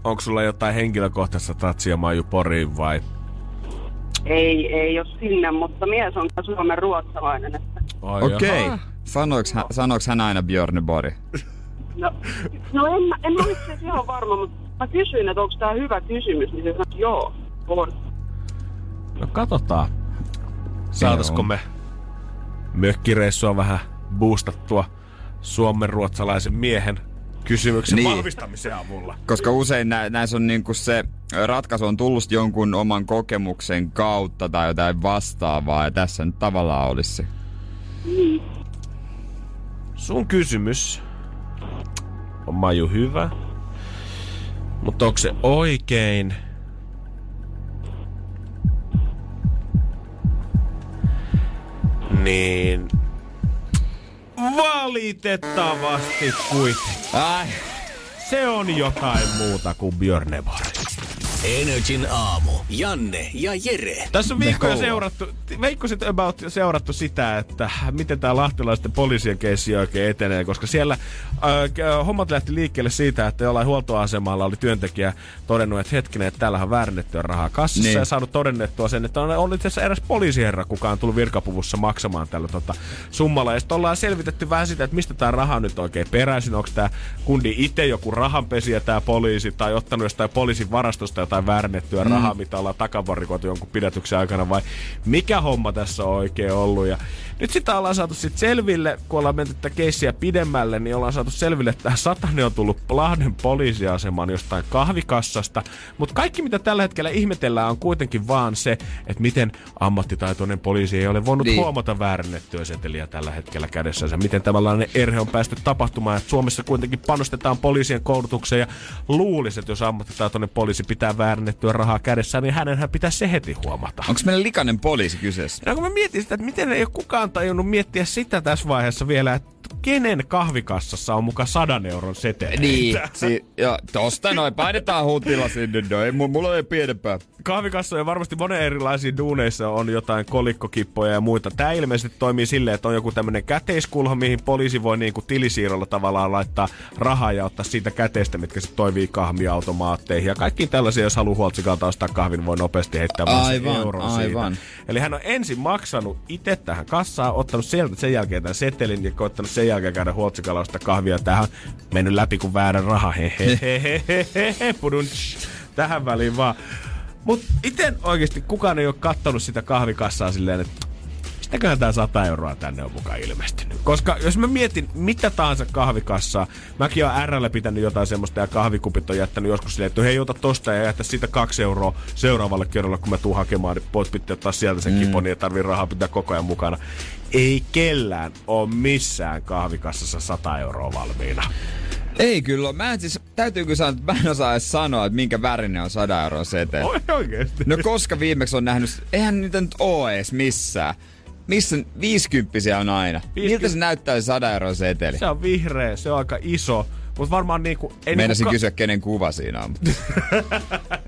Onko sulla jotain henkilökohtaista tatsia Maiju Poriin vai? Ei, ei ole sinne, mutta mies on Suomen ruotsalainen. Että, Okei. jaha. Sanoiks, hän, sanoiks hän aina Björnebori? no, no en, mä- en mä ole itse asiassa ihan varma, mutta mä kysyin, että onko tämä hyvä kysymys, niin se sanoi, että joo, on. No katsotaan. Saataisiko me mökkireissua vähän boostattua suomen ruotsalaisen miehen kysymyksen niin. vahvistamisen avulla. Koska usein nä- näissä on niinku se ratkaisu on tullut jonkun oman kokemuksen kautta tai jotain vastaavaa. Ja tässä nyt tavallaan olisi se. Sun kysymys on Maju hyvä, mutta onko se oikein? Niin valitettavasti kuitenkin. Ai, Se on jotain muuta kuin Björneborg. Energin aamu. Janne ja Jere. Tässä on viikkoja seurattu, Veikko sitten about seurattu sitä, että miten tämä lahtilaisten poliisien keissi oikein etenee, koska siellä äh, hommat lähti liikkeelle siitä, että jollain huoltoasemalla oli työntekijä todennut, että hetkinen, että täällähän on väärennettyä rahaa kassassa Niin. ja saanut todennettua sen, että on, on itse asiassa eräs poliisiherra, kuka on tullut virkapuvussa maksamaan tällä tota, summalla. Ja sitten ollaan selvitetty vähän sitä, että mistä tämä raha nyt oikein peräisin. Onko tämä kundi itse joku rahanpesiä, tämä poliisi, tai ottanut jostain poliisin varastosta jotain väärennettyä mm. rahaa, mitä ollaan takavarikoitu jonkun pidätyksen aikana, vai mikä homma tässä on oikein ollut. Ja nyt sitä ollaan saatu sitten selville, kun ollaan menty tätä keissiä pidemmälle, niin ollaan saatu selville, että tämä satane on tullut Lahden poliisiasemaan jostain kahvikassasta. Mutta kaikki, mitä tällä hetkellä ihmetellään, on kuitenkin vaan se, että miten ammattitaitoinen poliisi ei ole voinut Niin. huomata väärennettyä seteliä tällä hetkellä kädessänsä. Miten tällainen erhe on päästy tapahtumaan, että Suomessa kuitenkin panostetaan poliisien koulutukseen ja luulisi, että jos ammattitaitoinen poliisi pitää väärennettyä rahaa kädessään, niin hänenhän pitää se heti huomata. onko meillä likainen poliisi kyseessä? No kun mä mietin sitä, että miten ei ole kukaan tajunnut miettiä sitä tässä vaiheessa vielä, että kenen kahvikassassa on muka sadan euron seteleitä. Niin, si- ja tosta noin, painetaan hutilla sinne, no ei, mu- mulla ei pienempää. Kahvikassoja varmasti monen erilaisiin duuneissa on jotain kolikkokippoja ja muita. Tämä ilmeisesti toimii silleen, että on joku tämmöinen käteiskulho, mihin poliisi voi niinku tilisiirrolla tavallaan laittaa rahaa ja ottaa siitä käteistä, mitkä sitten toimii kahviautomaatteihin. Ja kaikkiin tällaisia, jos haluaa huoltsikalta ostaa kahvin, voi nopeasti heittää Aivan, euron aivan. siitä. Eli hän on ensin maksanut itse tähän kassaan, ottanut sieltä sen jälkeen tämän setelin ja koittanut sen jälkeen käydä huoltsikalla ostaa kahvia. Tähän mennyt läpi kuin väärä raha. Hehehehehe. Tähän väliin vaan. Mut iten oikeasti kukaan ei ole kattonut sitä kahvikassaa silleen, että mistäköhän tää 100 euroa tänne on mukaan ilmestynyt. Koska jos mä mietin mitä tahansa kahvikassaa, mäkin oon RL pitänyt jotain semmoista ja kahvikupit on jättänyt joskus silleen, että hei ota tosta ja jättä siitä kaksi euroa seuraavalle kerralla, kun mä tuun hakemaan, niin voit pitää ottaa sieltä sen mm. kipon, niin ei tarvii rahaa pitää koko ajan mukana. Ei kellään ole missään kahvikassassa 100 euroa valmiina. Ei kyllä. Mä en siis, täytyykö sanoa, että mä en osaa edes sanoa, että minkä värinen on 100 euroa seteli. Oi oikeesti. No koska viimeksi on nähnyt, eihän niitä nyt oo edes missään. Missä 50 on aina? Miltä 50? se näyttää se 100 euroa seteli? Se on vihreä, se on aika iso. Mutta varmaan niinku... Ei Meinasin niinku kysyä, kenen kuva siinä on.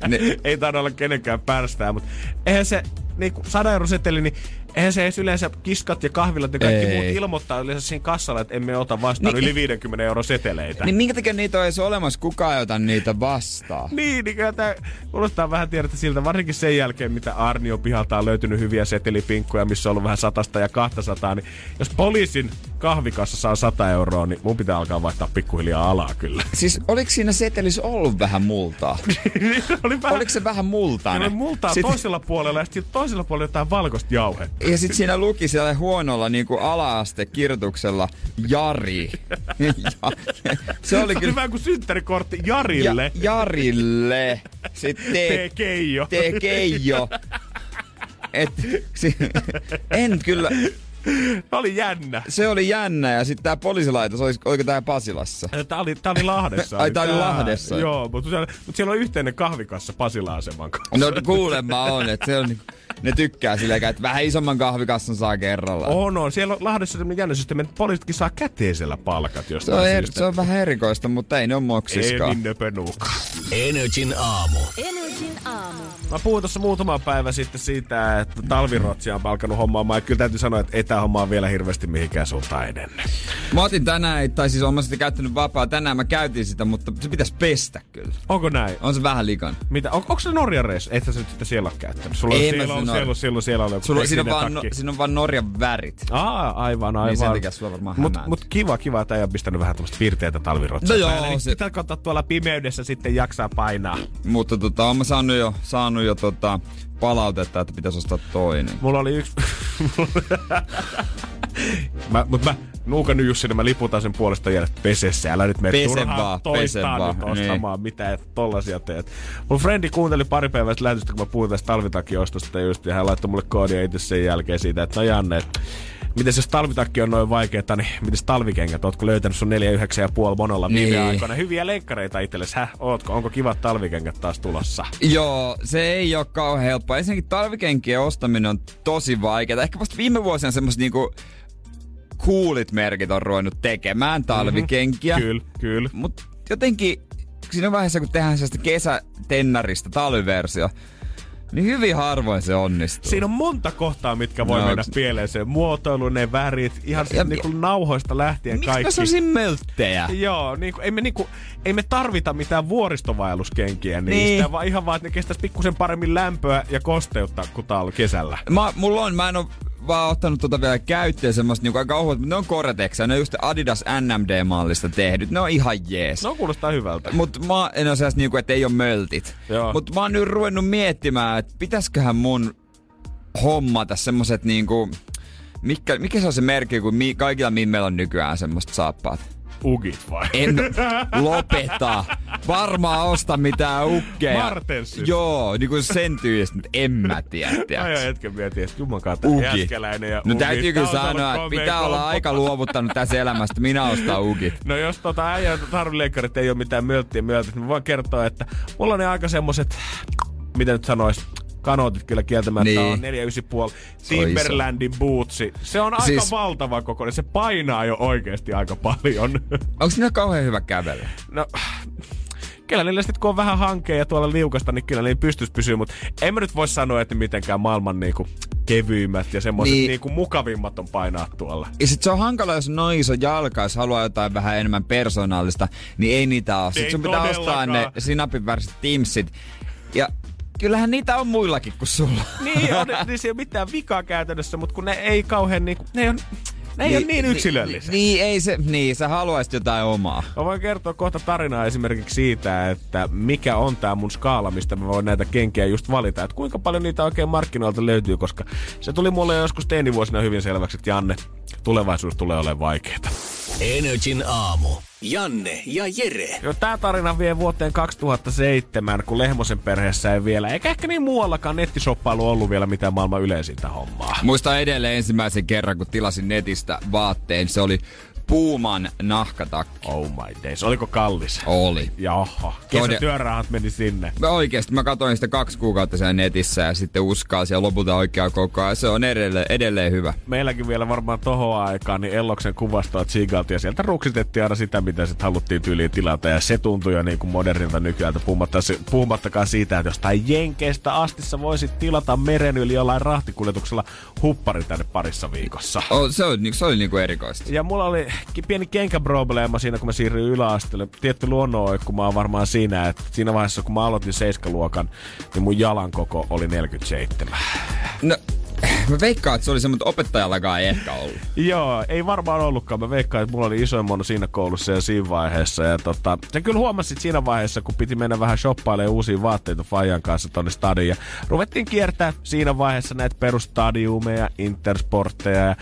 Ne, *laughs* ei taida olla kenenkään pärstää, mutta eihän se niinku 100 euro seteli, niin eihän se edes yleensä kiskat ja kahvilat ja kaikki Ei. muut ilmoittaa yleensä siinä kassalla, että emme ota vastaan Niin- yli 50 euro seteleitä. Niin minkä takia niitä on edes olemassa, kukaan ei ota niitä vastaan? Niin, niin kyllä tämä kuulostaa vähän tiedätte siltä, varsinkin sen jälkeen, mitä Arnio pihalta on löytynyt hyviä setelipinkkuja, missä on ollut vähän satasta ja 200, niin jos poliisin kahvikassa saa 100 euroa, niin mun pitää alkaa vaihtaa pikkuhiljaa alaa kyllä. *laughs* Siis oliko siinä setelissä ollut *laughs* vähän multaa? Niin, oli vähän, Oliko se vähän multainen? oli multaa Sit- toisella puolella ja sitten toisella puolella jotain valkoista jauhetta. Ja sitten siinä luki siellä huonolla niin kuin ala-astekirjoituksella Jari. ja, se oli kyllä... vähän kuin synttärikortti Jarille. Ja, Jarille. Sitten Tee te, Keijo. te Keijo. Et, si, en kyllä, oli jännä. se oli jännä ja sitten tää poliisilaitos, olis, oliko tää Pasilassa? Tää oli, tää oli Lahdessa. Ai, tää oli Lahdessa. Joo, mutta siellä, mutta siellä on yhteinen kahvikassa Pasila-aseman kanssa. No kuulemma on, että se on niinku, ne tykkää silleen, että vähän isomman kahvikassan saa kerralla. On, on. Siellä on Lahdessa sellainen jännä systeemi, että poliisitkin saa käteisellä palkat Se jostain on, er, syystä. se on vähän erikoista, mutta ei ne ole Ei moksiskaan. niin nöpönuuka. Energin aamu. Energin aamu. Mä puhuin tuossa muutama päivä sitten siitä, että talvirotsia on alkanut hommaamaan. Ja kyllä täytyy sanoa, että ei homma ole vielä hirveästi mihinkään suuntaan edennyt. Mä otin tänään, tai siis mä sitä käyttänyt vapaa. Tänään mä käytin sitä, mutta se pitäisi pestä kyllä. Onko näin? On se vähän likan. Mitä? On, onko se Norjan reissu? Et sä nyt sitä siellä ole käyttänyt. Sulla on Ei siellä, on, sitä siellä, on, siellä, on, siellä on joku Sulla, siinä, on vaan, no, siinä on vaan Norjan värit. Aa, aivan, aivan. Niin sen takia sulla varmaan mut, mut kiva, kiva, että ei ole pistänyt vähän tämmöistä piirteitä talvirotsia No joo, päälle. Se- Pitää katsoa tuolla pimeydessä sitten jaksaa painaa. Mutta tota, oon mä saanut jo, saanut jo tota, palautetta, että pitäisi ostaa toinen. Mulla oli yksi... mä, mut mä nuukannut Jussi, niin mä liputan sen puolesta jäädä pesessä. Älä nyt mene Pese turhaan vaan, toistaa pese nyt vaan, ostamaan niin. mitään, että tollasia teet. Mun frendi kuunteli pari päivää lähetystä, kun mä puhuin tästä talvitakiostosta just, ja hän laittoi mulle koodia itse sen jälkeen siitä, että no Janne, että Mites jos talvitakki on noin vaikeeta, niin mites talvikengät? Ootko löytänyt sun 4,9,5 monolla viime Niin. aikoina? Hyviä leikkareita itsellesi, häh? Ootko? Onko kivat talvikengät taas tulossa? Joo, se ei ole kauhean helppoa. Ensinnäkin talvikenkien ostaminen on tosi vaikeaa. Ehkä vasta viime vuosina semmoset niinku coolit merkit on ruvennut tekemään talvikenkiä. Mhm. Kyllä, kyllä. Mutta jotenkin siinä vaiheessa, kun tehdään sellaista kesätennarista talviversio, niin hyvin harvoin se onnistuu. Siinä on monta kohtaa, mitkä voi No, mennä pieleen. Se muotoilu, ne värit, ihan Ja- ja, niinku nauhoista lähtien Miksi kaikki. mä sellaisia mölttejä? Joo, niinku, ei, me niinku, ei me tarvita mitään vuoristovaelluskenkiä niistä, Niin. vaan ihan vaan, että ne kestäisi pikkusen paremmin lämpöä ja kosteutta kuin täällä kesällä. Mä, mulla on, mä en oo vaan ottanut tota vielä käyttöön semmoista niinku aika ohuet, mutta ne on Gore-Texia, ne on just Adidas NMD-mallista tehdyt, ne on ihan jees. No kuulostaa hyvältä. Mut mä en ole sellaista niinku, että ei ole möltit. Joo. Mut mä oon nyt ruvennut miettimään, että pitäisköhän mun hommata semmoset niinku... Mikä, mikä se on se merkki, kun mi, kaikilla mimmeillä on nykyään semmoista saappaat? Ugit vai? En *laughs* lopeta. Varmaan osta mitään ukkeja. Martenssit. Joo, niinku sen tyylistä, mutta en mä tiedä. Ai, hetken mietin, että jumman kautta Ugi. jäskeläinen ja No täytyy kyllä sanoa, että pitää olla kombo. aika luovuttanut tässä elämästä. Minä ostan ugit. No jos tota äijän tarvileikkarit ei ole mitään mölttiä möltit, niin mä voin kertoa, että mulla on ne aika semmoset, miten nyt sanois, kanootit kyllä kieltämättä Niin. on 4,5 Se on Timberlandin bootsi. Se on aika Siis- valtava kokoinen. Se painaa jo oikeasti aika paljon. *laughs* Onko siinä kauhean hyvä kävellä? no, kyllä niillä sitten kun on vähän hankea ja tuolla liukasta, niin kyllä niin pystys pysyä, mutta en mä nyt voi sanoa, että mitenkään maailman niinku kevyimmät ja semmoiset Niin. niin. niinku mukavimmat on painaa tuolla. Ja sit se on hankala, jos noin iso jalka, jos haluaa jotain vähän enemmän persoonallista, niin ei niitä ole. Sitten sun pitää ostaa ne sinapin väriset Timsit. Ja kyllähän niitä on muillakin kuin sulla. *laughs* Niin, on, niin se ei ole mitään vikaa käytännössä, mutta kun ne ei kauhean niinku, ne, on, ne ei ole niin yksilöllisiä. Niin, niin, ei se, niin, sä haluaisit jotain omaa. Mä voin kertoa kohta tarinaa esimerkiksi siitä, että mikä on tää mun skaala, mistä mä voin näitä kenkiä just valita. Että kuinka paljon niitä oikein markkinoilta löytyy, koska se tuli mulle joskus teinivuosina hyvin selväksi, että Janne, tulevaisuus tulee olemaan vaikeaa. Energin aamu. Janne ja Jere. Jo tää tarina vie vuoteen 2007, kun Lehmosen perheessä ei vielä, eikä ehkä niin muuallakaan nettisoppailu ollut vielä mitään maailman yleisintä hommaa. Muistan edelleen ensimmäisen kerran, kun tilasin netistä vaatteen. Se oli Puuman nahkatakki. Oh my days. Oliko kallis? Oli. Jaha. Kesätyörahat meni sinne. Mä oikeesti, mä katsoin sitä kaksi kuukautta siellä netissä ja sitten uskaa siellä lopulta oikeaa koko ajan. Se on edelleen, edelleen hyvä. Meilläkin vielä varmaan tohon aikaan, niin Elloksen kuvastoa tsiigaltiin ja sieltä ruksitettiin aina sitä, mitä sitten haluttiin tyyliin tilata. Ja se tuntui jo niin kuin modernilta nykyään, puhumatta- puhumattakaan siitä, että jostain Jenkeistä asti sä voisit tilata meren yli jollain rahtikuljetuksella huppari tänne parissa viikossa. Oh, se, oli, se oli niinku erikoista. Ja mulla oli pieni kenkäprobleema siinä, kun mä siirryin yläasteelle. Tietty luonnonoikkuma on varmaan siinä, että siinä vaiheessa, kun mä aloitin seiskaluokan, niin mun jalan koko oli 47. No, mä veikkaan, että se oli se, mutta opettajallakaan ei ehkä ollut. Joo, ei varmaan ollutkaan. Mä veikkaan, että mulla oli isoin mono siinä koulussa ja siinä vaiheessa. Ja tota, sä kyllä huomasit siinä vaiheessa, kun piti mennä vähän shoppailemaan uusia vaatteita Fajan kanssa tonne stadiin. Ja ruvettiin kiertää siinä vaiheessa näitä perustadiumeja, intersportteja. Ja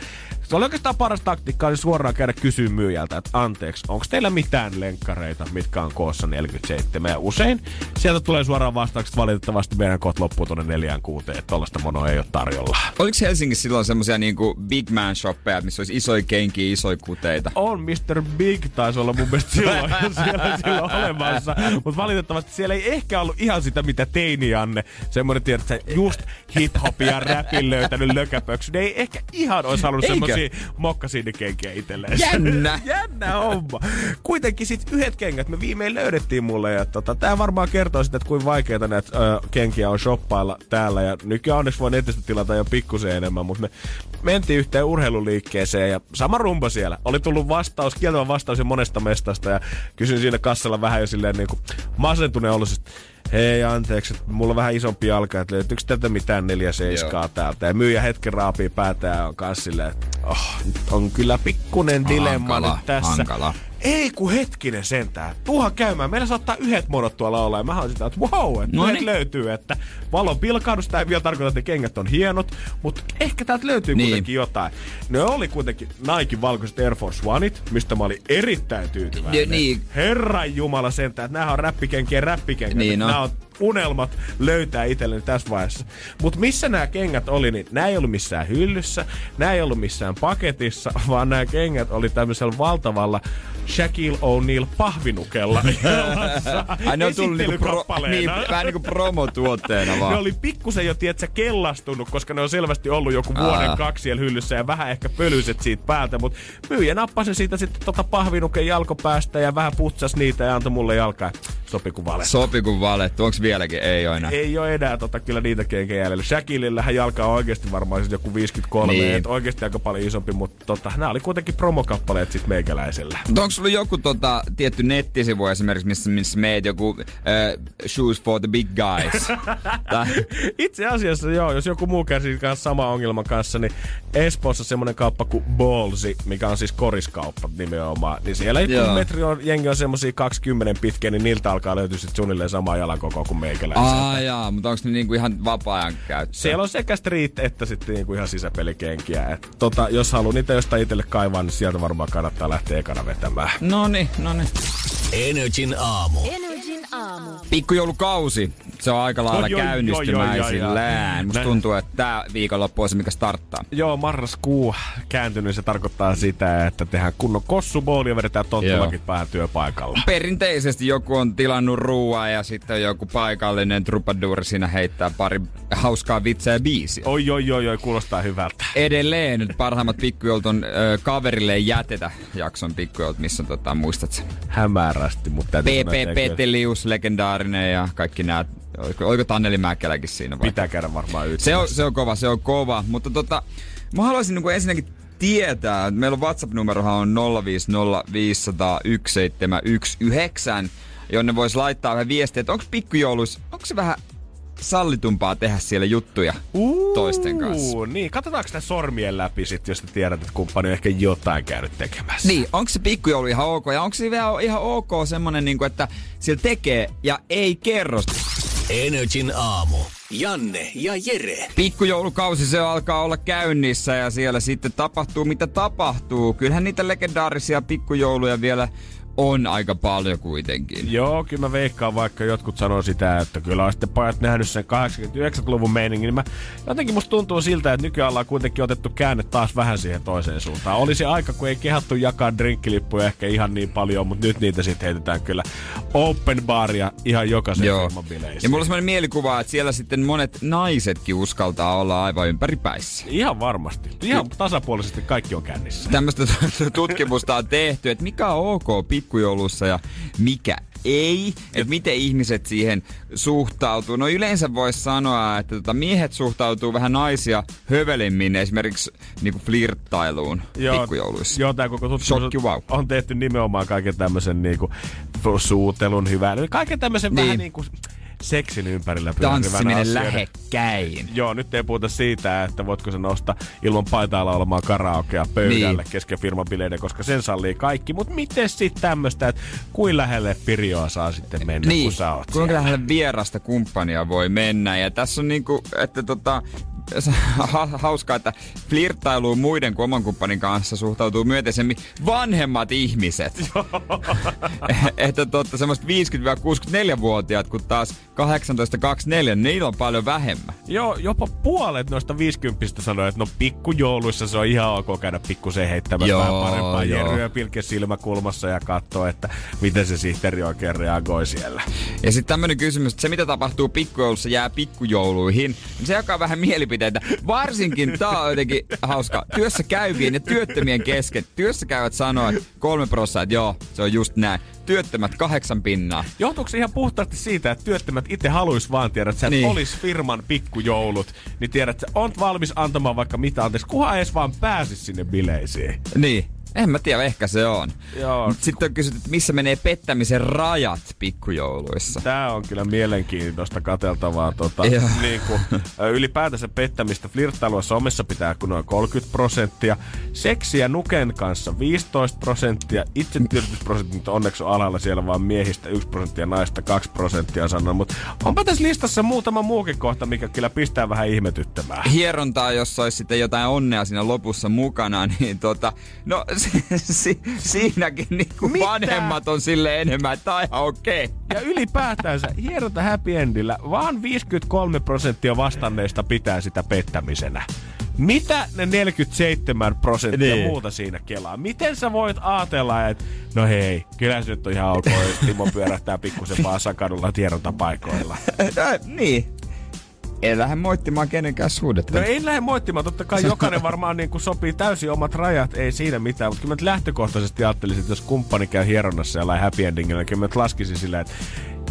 se oli oikeastaan paras taktiikka, oli suoraan käydä kysyä myyjältä, että anteeksi, onko teillä mitään lenkkareita, mitkä on koossa 47? Ja usein sieltä tulee suoraan vastaukset, valitettavasti meidän koot loppuu tuonne 46, että tollaista monoa ei ole tarjolla. Oliko Helsingissä silloin semmosia niinku big man shoppeja, missä olisi isoja kenkiä, isoja kuteita? on Mr. Big taisi olla mun mielestä silloin, *laughs* siellä, silloin olemassa. Mutta valitettavasti siellä ei ehkä ollut ihan sitä, mitä teini Anne. Semmoinen, tiedät, että just hip-hopin ja rapin löytänyt lökäpöksy. Ne ei ehkä ihan olisi halunnut Eikö? Semmoisia mokkasiinikenkiä itselleen. Jännä! *laughs* Jännä homma. Kuitenkin sit yhdet kengät me viimein löydettiin mulle. Ja tota, tää varmaan kertoo sitä, että kuinka vaikeita näitä ö, kenkiä on shoppailla täällä. Ja nykyään onneksi voi netistä tilata jo pikkusen enemmän. Mutta me mentiin yhteen urheiluliikkeeseen ja sama rumba siellä. Oli tullut vastaus, kieltävä vastaus jo monesta mestasta. Ja kysyin siinä kassalla vähän jo silleen niin kuin masentuneen oloisesti. Hei, anteeksi, että mulla on vähän isompi jalka, että löytyykö tätä mitään neljä seiskaa täältä. Ja myyjä hetken raapii päätä ja on kanssa silleen, että oh, on kyllä pikkunen dilemma Hankala, nyt tässä. hankala. Ei kun hetkinen sentään. Tuuhan käymään. Meillä saattaa yhdet monot tuolla olla. Ja mä sitä, että wow, että No niin. löytyy. Että valon pilkahdus, tää ei vielä tarkoita, että kengät on hienot. Mutta ehkä täältä löytyy Niin. kuitenkin jotain. Ne oli kuitenkin Nike valkoiset Air Force Oneit, mistä mä olin erittäin tyytyväinen. Ja niin. Herran jumala sentään, että nämä on räppikenkien räppikenkät. Niin on. Nämä on unelmat löytää itselleni tässä vaiheessa. Mutta missä nämä kengät oli, niin nämä ei ollut missään hyllyssä, nämä ei ollut missään paketissa, *laughs* vaan nämä kengät oli tämmöisellä valtavalla Shaquille O'Neal pahvinukella. *laughs* Ai ne on tullut niinku, pro, niin, vähän niinku promotuotteena vaan. Ne oli pikkusen jo, tietsä, kellastunut, koska ne on selvästi ollut joku vuoden Aa. kaksi siellä hyllyssä ja vähän ehkä pölyset siitä päältä, mutta myyjä nappasi siitä sitten tota pahvinuken jalkopäästä ja vähän putsas niitä ja antoi mulle jalkaa. Sopi kuin vale. Sopi kun valettu. Onks vieläkin? Ei oo enää. Ei ole enää tota, kyllä niitä kenkejä jäljellä. Shakilillähän jalka on oikeasti varmaan siis joku 53, Niin. niin. et oikeasti aika paljon isompi, mutta tota, nämä oli kuitenkin promokappaleet sit meikäläisellä. Onko sulla joku tota, tietty nettisivu esimerkiksi, missä, missä meet joku äh, Shoes for the Big Guys? *laughs* Itse asiassa joo, jos joku muu kärsii kanssa sama ongelman kanssa, niin Espoossa semmonen kauppa kuin Ballsi, mikä on siis koriskauppa nimenomaan, niin siellä kun metri on, jengi on semmosia 20 pitkiä, niin niiltä alkaa löytyä sit suunnilleen sama jalankoko kuin meikäläiseltä. Aa jaa, mutta onko ne niinku ihan vapaa-ajan käyttöä? Siellä on sekä street että sitten niinku ihan sisäpelikenkiä. Et tota, jos haluaa niitä jostain itselle kaivaa, niin sieltä varmaan kannattaa lähteä ekana vetämään. Noni, noni. Energin aamu. Energin aamu. Pikkujoulukausi, se on aika lailla oi. käynnistymäisillään. Musta tuntuu, että tää viikonloppu on se, mikä starttaa. Joo, marraskuu kääntynyt, se tarkoittaa sitä, että tehdään kunnon kossubooli ja vedetään tonttulakit päähän työpaikalla. Perinteisesti joku on tilannut ruoaa ja sitten joku paikallinen trupaduuri siinä heittää pari hauskaa vitsejä ja biisiä. Oi, oi, oi, oi, kuulostaa hyvältä. Edelleen nyt parhaimmat pikkujoult on ö, kaverille jätetä jakson pikkujoult, missä tota, muistat sen. Hämärästi, mutta PP ei Petelius, legendaarinen ja kaikki nämä. Oliko, oliko Tanneli Mäkeläkin siinä vai? Pitää käydä varmaan yksi. Se on, se on kova, se on kova. Mutta tota, mä haluaisin niin ensinnäkin tietää, että meillä on WhatsApp-numerohan on 050501719, jonne voisi laittaa vähän viestiä, että onko pikkujouluissa, onko se vähän sallitumpaa tehdä siellä juttuja toisten kanssa? Niin, katsotaanko sitä sormien läpi sit, jos te tiedät, että kumppani on ehkä jotain käynyt tekemässä. Niin, onko se pikkujoulu ihan ok? Ja onko se vielä ihan ok semmonen, niin että siellä tekee ja ei kerro? Energin aamu. Janne ja Jere. Pikkujoulukausi se alkaa olla käynnissä ja siellä sitten tapahtuu mitä tapahtuu. Kyllähän niitä legendaarisia pikkujouluja vielä on aika paljon kuitenkin. Joo, kyllä mä veikkaan, vaikka jotkut sanoo sitä, että kyllä on sitten pojat nähnyt sen 80-90-luvun meiningin, niin mä, jotenkin musta tuntuu siltä, että nykyään ollaan kuitenkin otettu käänne taas vähän siihen toiseen suuntaan. Oli se aika, kun ei kehattu jakaa drinkkilippuja ehkä ihan niin paljon, mutta nyt niitä sitten heitetään kyllä open baria ihan jokaisen Joo. firman bileissä. Ja mulla on sellainen mielikuva, että siellä sitten monet naisetkin uskaltaa olla aivan ympäripäissä. Ihan varmasti. Ihan tasapuolisesti kaikki on kännissä. Tämmöistä *laughs* tutkimusta on tehty, että mikä on ok pikkujoulussa ja mikä ei, että miten ihmiset siihen suhtautuu. No yleensä voisi sanoa, että tota, miehet suhtautuu vähän naisia hövelimmin esimerkiksi niinku flirttailuun pikkujouluissa. Joo, tämä koko tutkimus wow. on tehty nimenomaan kaiken tämmöisen niinku suutelun hyvän, kaiken tämmöisen niin. vähän Niin. niinku seksin ympärillä Tanssiminen lähekkäin. Joo, nyt ei puhuta siitä, että voitko se nostaa ilman paitaa laulamaan karaokea pöydälle niin. kesken firmabileiden, koska sen sallii kaikki. Mutta miten sitten tämmöistä, että kuin lähelle Pirjoa saa sitten mennä, Niin, kun sä oot kuinka lähelle vierasta kumppania voi mennä. Ja tässä on niinku, että tota, *laughs* hauskaa, että flirttailuun muiden kuin oman kumppanin kanssa suhtautuu myönteisemmin vanhemmat ihmiset. *laughs* että totta, semmoista 50-64-vuotiaat, kun taas 18-24, niillä on paljon vähemmän. Joo, jopa puolet noista 50 sanoi, että no pikkujouluissa se on ihan ok käydä pikkusen heittämään Joo, vähän parempaa jerryä pilke silmäkulmassa ja katsoa, että miten se sihteeri oikein reagoi siellä. Ja sitten tämmönen kysymys, että se mitä tapahtuu pikkujoulussa jää pikkujouluihin, niin se jakaa vähän mielipiteitä. Varsinkin, tää on jotenkin hauska, työssä käyvien ja työttömien kesken. Työssä käyvät sanoo, että kolme prosenttia, että joo, se on just näin. Työttömät kahdeksan pinnaa. Johtuuko se ihan puhtaasti siitä, että työttömät itse haluais vaan tiedä, että sä niin. Niin. olis firman pikkujoulut, niin tiedät, että sä oot valmis antamaan vaikka mitä anteeksi, kunhan edes vaan pääsis sinne bileisiin. Niin. En mä tiedä, ehkä se on. Joo. Mut Sitten on kysytty, että missä menee pettämisen rajat pikkujouluissa. Tää on kyllä mielenkiintoista kateltavaa. Tota, *laughs* niin kuin, ylipäätänsä pettämistä flirttailua somessa pitää kuin noin 30 prosenttia. Seksiä nuken kanssa 15 prosenttia. Itsetyydytysprosentit onneksi on alhaalla siellä vaan miehistä 1 prosenttia, naista 2 prosenttia sanoo. Mutta onpa tässä listassa muutama muukin kohta, mikä kyllä pistää vähän ihmetyttämään. hierontaa, jos olisi sitten jotain onnea siinä lopussa mukana, *laughs* niin tota, no *laughs* si- si- siinäkin niinku Mitä? vanhemmat on sille enemmän, että on ihan okei. Okay. Ja ylipäätänsä hierota happy endillä vaan 53 prosenttia vastanneista pitää sitä pettämisenä. Mitä ne 47 prosenttia Niin. muuta siinä kelaa? Miten sä voit ajatella, että no hei, kyllä se nyt on ihan ok, jos Timo pyörähtää pikkusen vaan sakadulla tiedotapaikoilla. *laughs* niin. Ei lähde moittimaan kenenkään suhdetta. No ei lähde moittimaan, totta kai jokainen varmaan niin kuin sopii täysin omat rajat, ei siinä mitään, mutta kyllä mä lähtökohtaisesti ajattelisin, että jos kumppani käy hieronnassa jollain happy endingillä, niin kyllä mä laskisin silleen, että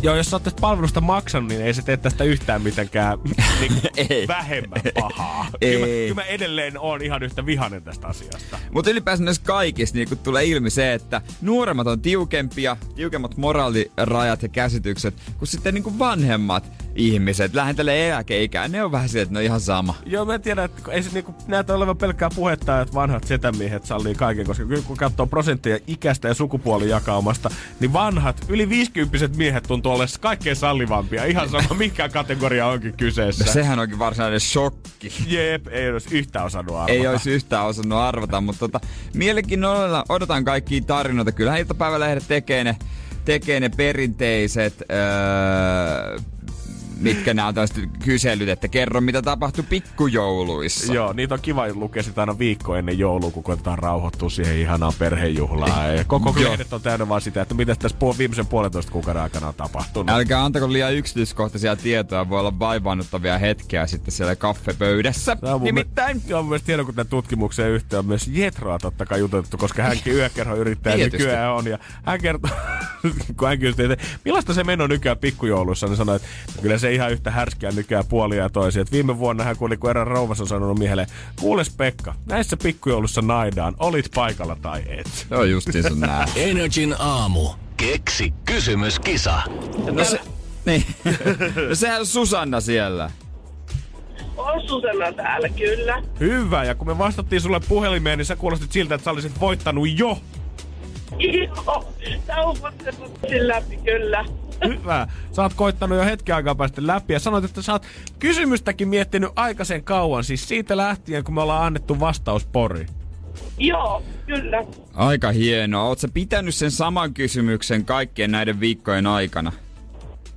Joo, jos sä oot tästä palvelusta maksanut, niin ei se tee tästä yhtään mitenkään *laughs* niin Ei. vähemmän pahaa. Ei. Kyllä, mä, kyllä mä edelleen oon ihan yhtä vihanen tästä asiasta. Mutta ylipäänsä näissä kaikissa niin kun tulee ilmi se, että nuoremmat on tiukempia, tiukemmat moraalirajat ja käsitykset, kun sitten niin kuin vanhemmat ihmiset lähentelee eläkeikää. Ne on vähän silleen, että ne on ihan sama. Joo, mä en tiedä, että kun ei se niinku näytä olevan pelkkää puhetta, että vanhat setämiehet sallii kaiken, koska kun katsoo prosentteja ikästä ja sukupuolijakaumasta, niin vanhat, yli 50 miehet tuntuu olemaan kaikkein sallivampia. Ihan sama, mikä kategoria onkin kyseessä. No sehän onkin varsinainen shokki. Jep, ei olisi yhtään osannut arvata. Ei olisi yhtään osannut arvata, mutta tota, mielenkiinnolla odotan kaikkia tarinoita. Kyllähän iltapäivälehdet tekee ne, tekee ne perinteiset, öö, mitkä nämä on tällaiset kyselyt, että kerro mitä tapahtui pikkujouluissa. Joo, niitä on kiva lukea sitä aina viikko ennen joulua, kun koetetaan rauhoittua siihen ihanaan perhejuhlaan. Ja koko lehdet on täynnä vaan sitä, että mitä tässä puol- viimeisen puolentoista kuukauden aikana on tapahtunut. Älkää antako liian yksityiskohtaisia tietoja, voi olla vaivaannuttavia hetkiä sitten siellä kaffepöydässä. Mun Nimittäin Mi- Joo, mun mielestä hieno, kun tämän tutkimuksen yhteen on myös Jetroa totta kai jutettu, koska hänkin yökerho yrittää nykyään on. Ja hän kertoo, *laughs* kun hän kysyi, että millaista se meno nykyään pikkujouluissa, niin sanoi, että kyllä se ihan yhtä härskiä nykyään puolia ja toisia. Et viime vuonna hän kuuli, kun erään rouvas on sanonut miehelle, kuules Pekka, näissä pikkujoulussa naidaan, olit paikalla tai et. Se on justiin sun nää. *laughs* Energin aamu. Keksi kysymyskisa. No se, niin. no sehän on Susanna siellä. On Susanna täällä, kyllä. Hyvä, ja kun me vastattiin sulle puhelimeen, niin sä kuulostit siltä, että sä olisit voittanut jo. Joo, sauvattavasti läpi, kyllä. Hyvä. Sä oot koittanut jo hetken aikaa päästä läpi ja sanoit, että sä oot kysymystäkin miettinyt aikaisen kauan. Siis siitä lähtien, kun me ollaan annettu vastauspori. Joo, kyllä. Aika hienoa. Oletko pitänyt sen saman kysymyksen kaikkien näiden viikkojen aikana?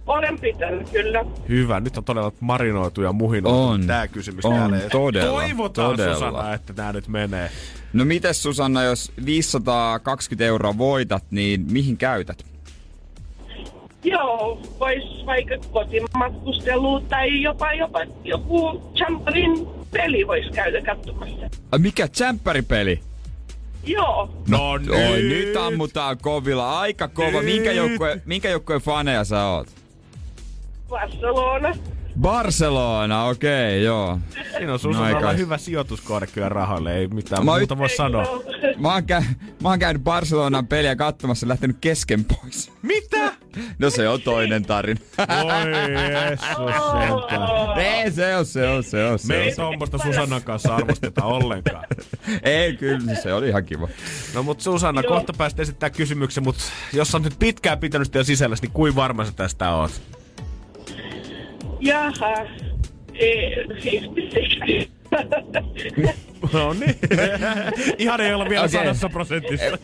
Olen pitänyt, kyllä. Hyvä, nyt on todella marinoitu ja muhinoitu On. tämä kysymys On, jälleen. todella, Toivotaan todella. Susanna, että nämä nyt menee. No mites Susanna, jos 520 euroa voitat, niin mihin käytät? Joo, vois vaikka kotimatkustelu tai jopa, jopa joku Champerin peli voisi käydä katsomassa. Mikä tsempäripeli? Joo, No Oi, nyt ammutaan kovilla. Aika kova. Nyt. Minkä joukkueen minkä joukkue faneja sä oot? Barcelona. Barcelona, okei, okay, joo. Siinä on No Susannalla aika- hyvä sijoituskohde kyllä rahoille, ei mitään Mä muuta voi sanoa. Mä oon, kä- mä oon käynyt Barcelonan peliä katsomassa ja lähtenyt kesken pois. Mitä? No se on toinen tarina. Voi Jeesus. Ei, se on, se on, se on, se Me ei tuommoista Susannan kanssa arvosteta ollenkaan. Ei, kyllä, se oli ihan kiva. No mut Susanna, Joo. kohta päästä esittää kysymyksen, mutta jos sä nyt pitkään pitänyt sitä sisällä, niin kuin varma sä tästä oot? Jaha. Eh, 50-60. No niin. *laughs* Ihan ei olla vielä Okei. sadassa prosentissa.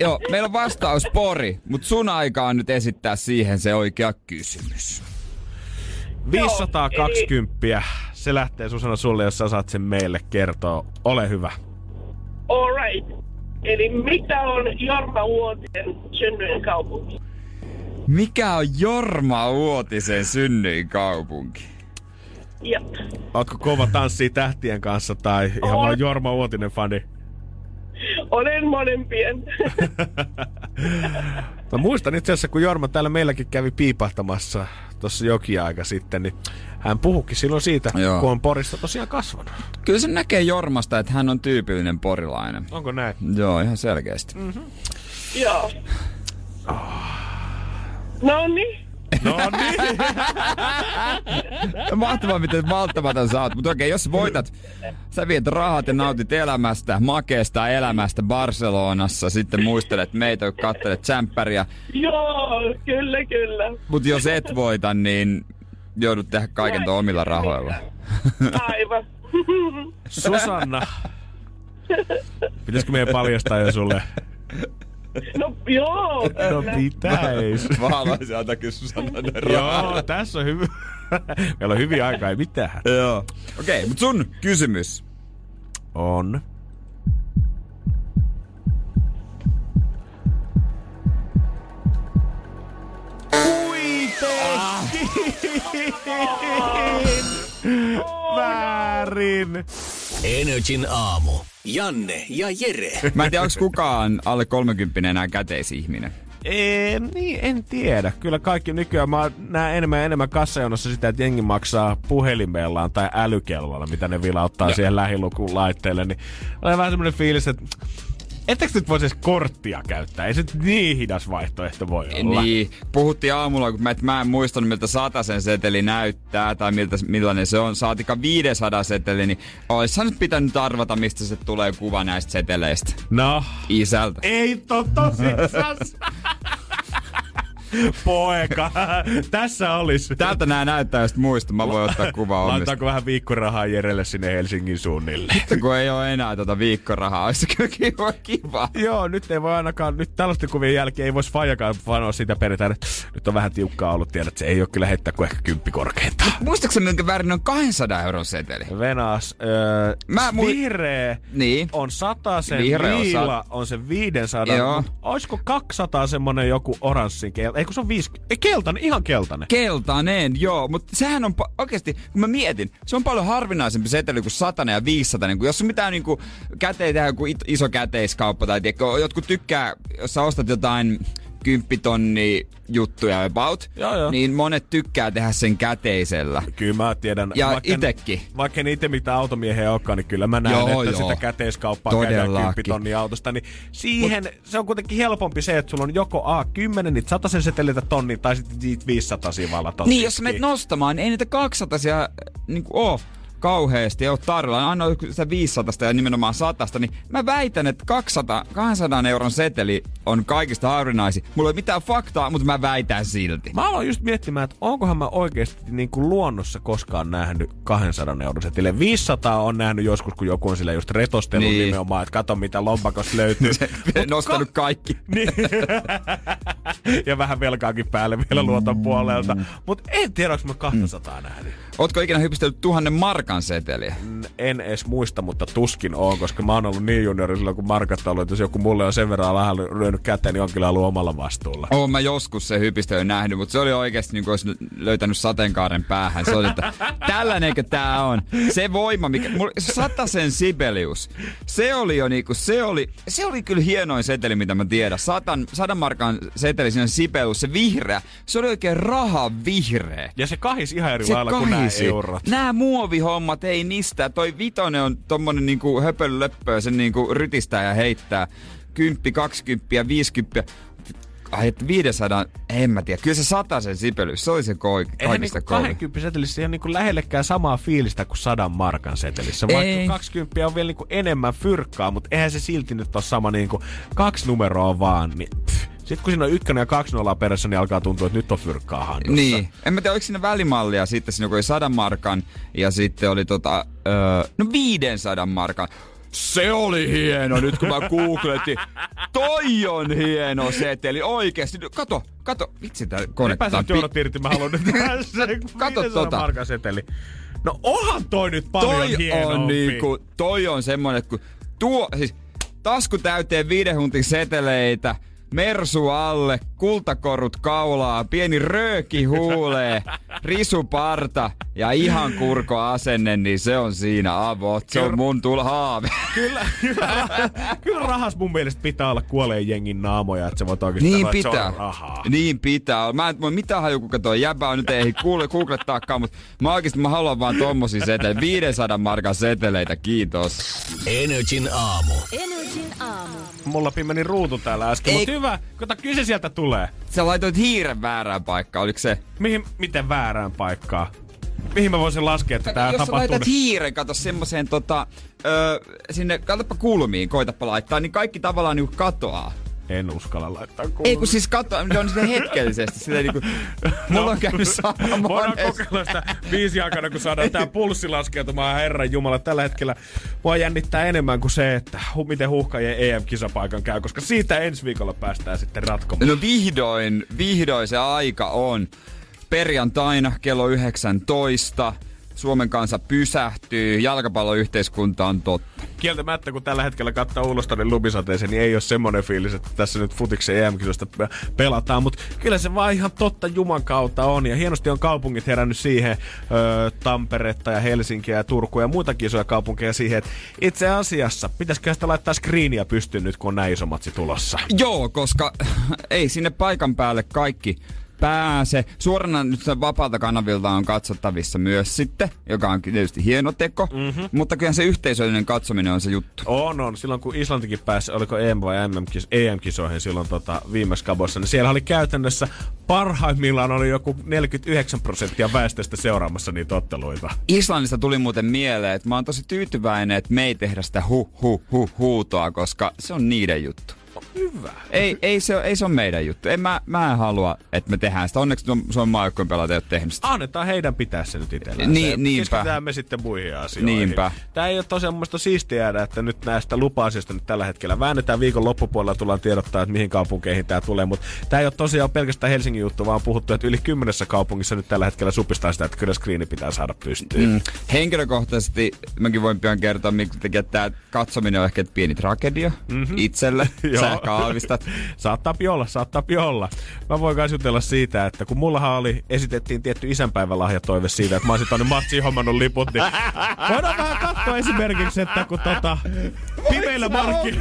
Joo, meillä on vastaus pori, mutta sun aika on nyt esittää siihen se oikea kysymys. 520. Se lähtee Susanna sulle, jos sä saat sen meille kertoa. Ole hyvä. All right. Eli mikä on Jorma Uotisen synnyin kaupunki? Mikä on Jorma Uotisen synnyinkaupunki? Jep. Ootko kova tanssii tähtien kanssa tai ihan Oon. vaan Jorma Uotinen fani? Olen molempien. *laughs* Mä muistan itse asiassa, kun Jorma täällä meilläkin kävi piipahtamassa tuossa jokin aika sitten, niin hän puhukin silloin siitä, Joo. kun on Porissa tosiaan kasvanut. Kyllä se näkee Jormasta, että hän on tyypillinen porilainen. Onko näin? Joo, ihan selkeästi. Joo. No niin. No niin. *laughs* Mahtavaa, miten malttamaton sä oot. Mutta okei, jos voitat, sä viet rahat ja nautit elämästä, makeesta elämästä Barcelonassa. Sitten muistelet meitä, kun katselet tsemppäriä. Joo, kyllä, kyllä. Mutta jos et voita, niin joudut tehdä kaiken tuon omilla rahoilla. Aivan. Susanna. Pitäisikö meidän paljastaa jo sulle? No joo, No pitäis. Mä haluaisin antaa kyllä Susanna. Joo, tässä on hyvä. Meillä on hyviä aikaa, ei mitään. Joo. Okei, okay, mutta sun kysymys. On. Väärin. Energin aamu. Janne ja Jere. Mä en tiedä, onko kukaan alle 30 enää käteisihminen. Ei, niin, en tiedä. Kyllä kaikki nykyään mä näen enemmän ja enemmän kassajonossa sitä, että jengi maksaa puhelimellaan tai älykellolla, mitä ne vilauttaa Ja- siihen lähilukuun laitteelle. Niin on vähän semmoinen fiilis, että ettekö nyt voisi edes korttia käyttää? Ei se nyt niin hidas vaihtoehto voi olla. Niin, puhuttiin aamulla, kun mä, että mä en muistanut, miltä sen seteli näyttää tai miltä, millainen se on. Saatika 500 seteli, niin ois nyt pitänyt arvata, mistä se tulee kuva näistä seteleistä. No, Isältä. ei to tosissas. *laughs* Poika, tässä olisi. Tältä nää näyttää, jos muista. Mä voin ottaa kuvaa omista. Laitaanko vähän viikkorahaa Jerelle sinne Helsingin suunnille? Kun ei ole enää tota viikkorahaa, olisi kyllä kiva. kiva. Joo, nyt ei voi ainakaan, nyt tällaisten kuvien jälkeen ei voisi Fajakaan sanoa sitä perintään, että nyt on vähän tiukkaa ollut, tiedät, että se ei ole kyllä heittää kuin ehkä kymppi korkeintaan. Muistaakseni, minkä värin on 200 euron seteli? Venas, öö, Mä mui- vihreä Niin. on 100 sen, Vihreä on liila on se 500, Joo. olisiko 200 semmonen joku oranssin keltainen, ei kun se on 50, ei keltainen, ihan keltainen. Keltainen, joo, mutta sehän on pa- oikeasti, kun mä mietin, se on paljon harvinaisempi seteli kuin satanen ja 500. Kun jos on mitään niinku käteen tehdä joku iso käteiskauppa tai tiedätkö, jotkut tykkää, jos sä ostat jotain kymppitonni juttuja about, Joo, joo. niin monet tykkää tehdä sen käteisellä. Kyllä mä tiedän. Ja vaikka en- itekin. Vaikka en itse mitään automiehiä olekaan, niin kyllä mä näen, Joo, että joo. sitä käteiskauppaa käydään Todellakin. 10 tonnia autosta. Niin siihen Mut, se on kuitenkin helpompi se, että sulla on joko A10, niitä 100 setelitä tonni, tai sitten niitä 500 sivalla Niin, jos sä menet nostamaan, niin ei niitä 200 niin oo. Kauheasti oot tarjolla, anna sitä 500 ja nimenomaan 100, niin mä väitän, että 200, 200 euron seteli on kaikista harvinaisin. Mulla ei ole mitään faktaa, mutta mä väitän silti. Mä aloin just miettimään, että onkohan mä oikeasti niin kuin luonnossa koskaan nähnyt 200 euron setille. 500 on nähnyt joskus, kun joku on sillä just retostellut niin. nimenomaan, että kato mitä lompakosta löytyy. *laughs* Se nostanut ka- kaikki. *laughs* niin. ja vähän velkaakin päälle vielä luoton puolelta. Mutta en tiedä, onko mä 200 mm. nähnyt. Ootko ikinä hypistellyt tuhannen markan seteliä? En edes muista, mutta tuskin on, koska mä oon ollut niin juniori silloin, kun markat on ollut, että jos joku mulle on sen verran vähän lyönyt käteen, niin on kyllä ollut omalla vastuulla. Oon mä joskus se hypistelyn nähnyt, mutta se oli oikeasti niin kuin olisi löytänyt sateenkaaren päähän. Se oli, että tällainenkö tää on? Se voima, mikä... Mulla, sen Sibelius. Se oli jo niinku, se oli, se oli kyllä hienoin seteli, mitä mä tiedän. Satan, sadan markan seteli siinä Sibelius, se vihreä. Se oli oikein raha vihreä. Ja se kahis ihan eri se lailla kuin nämä eurot. Nämä muovihommat ei nistä. Toi vitonen on tommonen niinku höpölöppöä, sen niinku rytistää ja heittää. Kymppi, kaksikymppiä, viisikymppiä. Ai, että 500, en mä tiedä. Kyllä se sen sipelys, se oli se koi, kaikista niinku 20 setelissä ei ole niinku lähellekään samaa fiilistä kuin 100 markan setelissä. Vaikka ei. 20 on vielä niinku enemmän fyrkkaa, mutta eihän se silti nyt ole sama niinku kaksi numeroa vaan. Niin, sitten kun siinä on ykkönen ja kaksi nollaa perässä, niin alkaa tuntua, että nyt on fyrkkaa handussa. Niin. En mä tiedä, oliko siinä välimallia sitten, siinä oli 100 markan ja sitten oli tota, öö, no 500 markan. Se oli hieno nyt kun mä googletin. Toi on hieno seteli oikeesti. Kato, kato. Vitsi tää kone. Pääset joudut irti, mä haluan nyt *laughs* Kato tota. markan seteli. No onhan toi nyt paljon toi hienompi. on niinku, toi on semmonen, kun tuo, siis tasku täyteen viiden huntin seteleitä, mersu alle, kultakorut kaulaa, pieni rööki huulee, risuparta ja ihan kurko asenne, niin se on siinä avot. Se on mun tul haave. Kyllä, kyllä, kyllä rahas mun mielestä pitää olla kuoleen jengin naamoja, että se voi oikeasti niin pitää. Niin pitää. Mä en voi mitään haju, kuka toi jäbä on. Nyt ei kuule, googlettaakaan, mutta mä oikeasti mä haluan vaan tommosia seteleitä. 500 markan seteleitä, kiitos. Energin aamu. Energin aamu. Mulla meni ruutu täällä äsken, mutta hyvä, kota kyse sieltä tulee. Sä laitoit hiiren väärään paikkaan, oliko se? Mihin, miten väärään paikkaan? Mihin mä voisin laskea, että tää tapahtuu? Jos laitat hiiren, kato semmoiseen tota, öö, sinne, katsopa kulmiin, koitapa laittaa, niin kaikki tavallaan niinku katoaa. En uskalla laittaa kulmiin. Ei kun siis katso, se on sitten hetkellisesti. Silleen niinku, *laughs* mulla no, on käynyt sama Voidaan kokeilla sitä viisi aikana, kun saadaan tää pulssi laskeutumaan, herran jumala. Tällä hetkellä mua jännittää enemmän kuin se, että miten huhkajien EM-kisapaikan käy, koska siitä ensi viikolla päästään sitten ratkomaan. No vihdoin, vihdoin se aika on perjantaina kello 19. Suomen kansa pysähtyy, jalkapalloyhteiskunta on totta. Kieltämättä, kun tällä hetkellä kattaa Ulostaden lumisateeseen, niin ei ole semmoinen fiilis, että tässä nyt futiksen em pelataan, mutta kyllä se vaan ihan totta Juman kautta on. Ja hienosti on kaupungit herännyt siihen, öö, Tamperetta ja Helsinkiä ja Turku ja muitakin isoja kaupunkeja siihen, että itse asiassa pitäisikö sitä laittaa screenia pystyyn nyt, kun on näin iso matsi tulossa? Joo, koska ei sinne paikan päälle kaikki pääse. Suorana nyt vapaalta kanavilta on katsottavissa myös sitten, joka on tietysti hieno teko, mm-hmm. mutta kyllä se yhteisöllinen katsominen on se juttu. On, on. Silloin kun Islantikin pääsi, oliko EM vai EM-kisoihin silloin tota, viimeisessä kabossa, niin siellä oli käytännössä parhaimmillaan oli joku 49 prosenttia väestöstä seuraamassa niitä otteluita. Islannista tuli muuten mieleen, että mä oon tosi tyytyväinen, että me ei tehdä sitä hu hu hu huutoa, koska se on niiden juttu. Hyvä. Ei, ei, se, ei se ole meidän juttu. En, mä, mä en halua, että me tehdään sitä. Onneksi Suomen maajoukkojen pelaajat ei ole tehnyt sitä. Annetaan heidän pitää se nyt itsellään. Niin, niinpä. Keskitytään me sitten muihin asioihin. Niinpä. Tämä ei ole tosiaan mun siistiä jäädä, että nyt näistä lupa-asioista nyt tällä hetkellä väännetään viikon loppupuolella tullaan tiedottaa, että mihin kaupunkeihin tämä tulee. Mutta tämä ei ole tosiaan pelkästään Helsingin juttu, vaan on puhuttu, että yli kymmenessä kaupungissa nyt tällä hetkellä supistaa sitä, että kyllä screeni pitää saada pystyyn. Mm. Henkilökohtaisesti mäkin voin pian kertoa, että tämä katsominen on ehkä pieni tragedia mm-hmm. itselle. *laughs* Sä aavistat. *laughs* saattaa olla, saattaa olla. Mä voin myös jutella siitä, että kun mullahan oli, esitettiin tietty isänpäivälahjatoive siitä, että mä olisin tonne matsiin hommannut liput, niin voidaan vähän katsoa esimerkiksi, että kun tota, pimeillä, markki,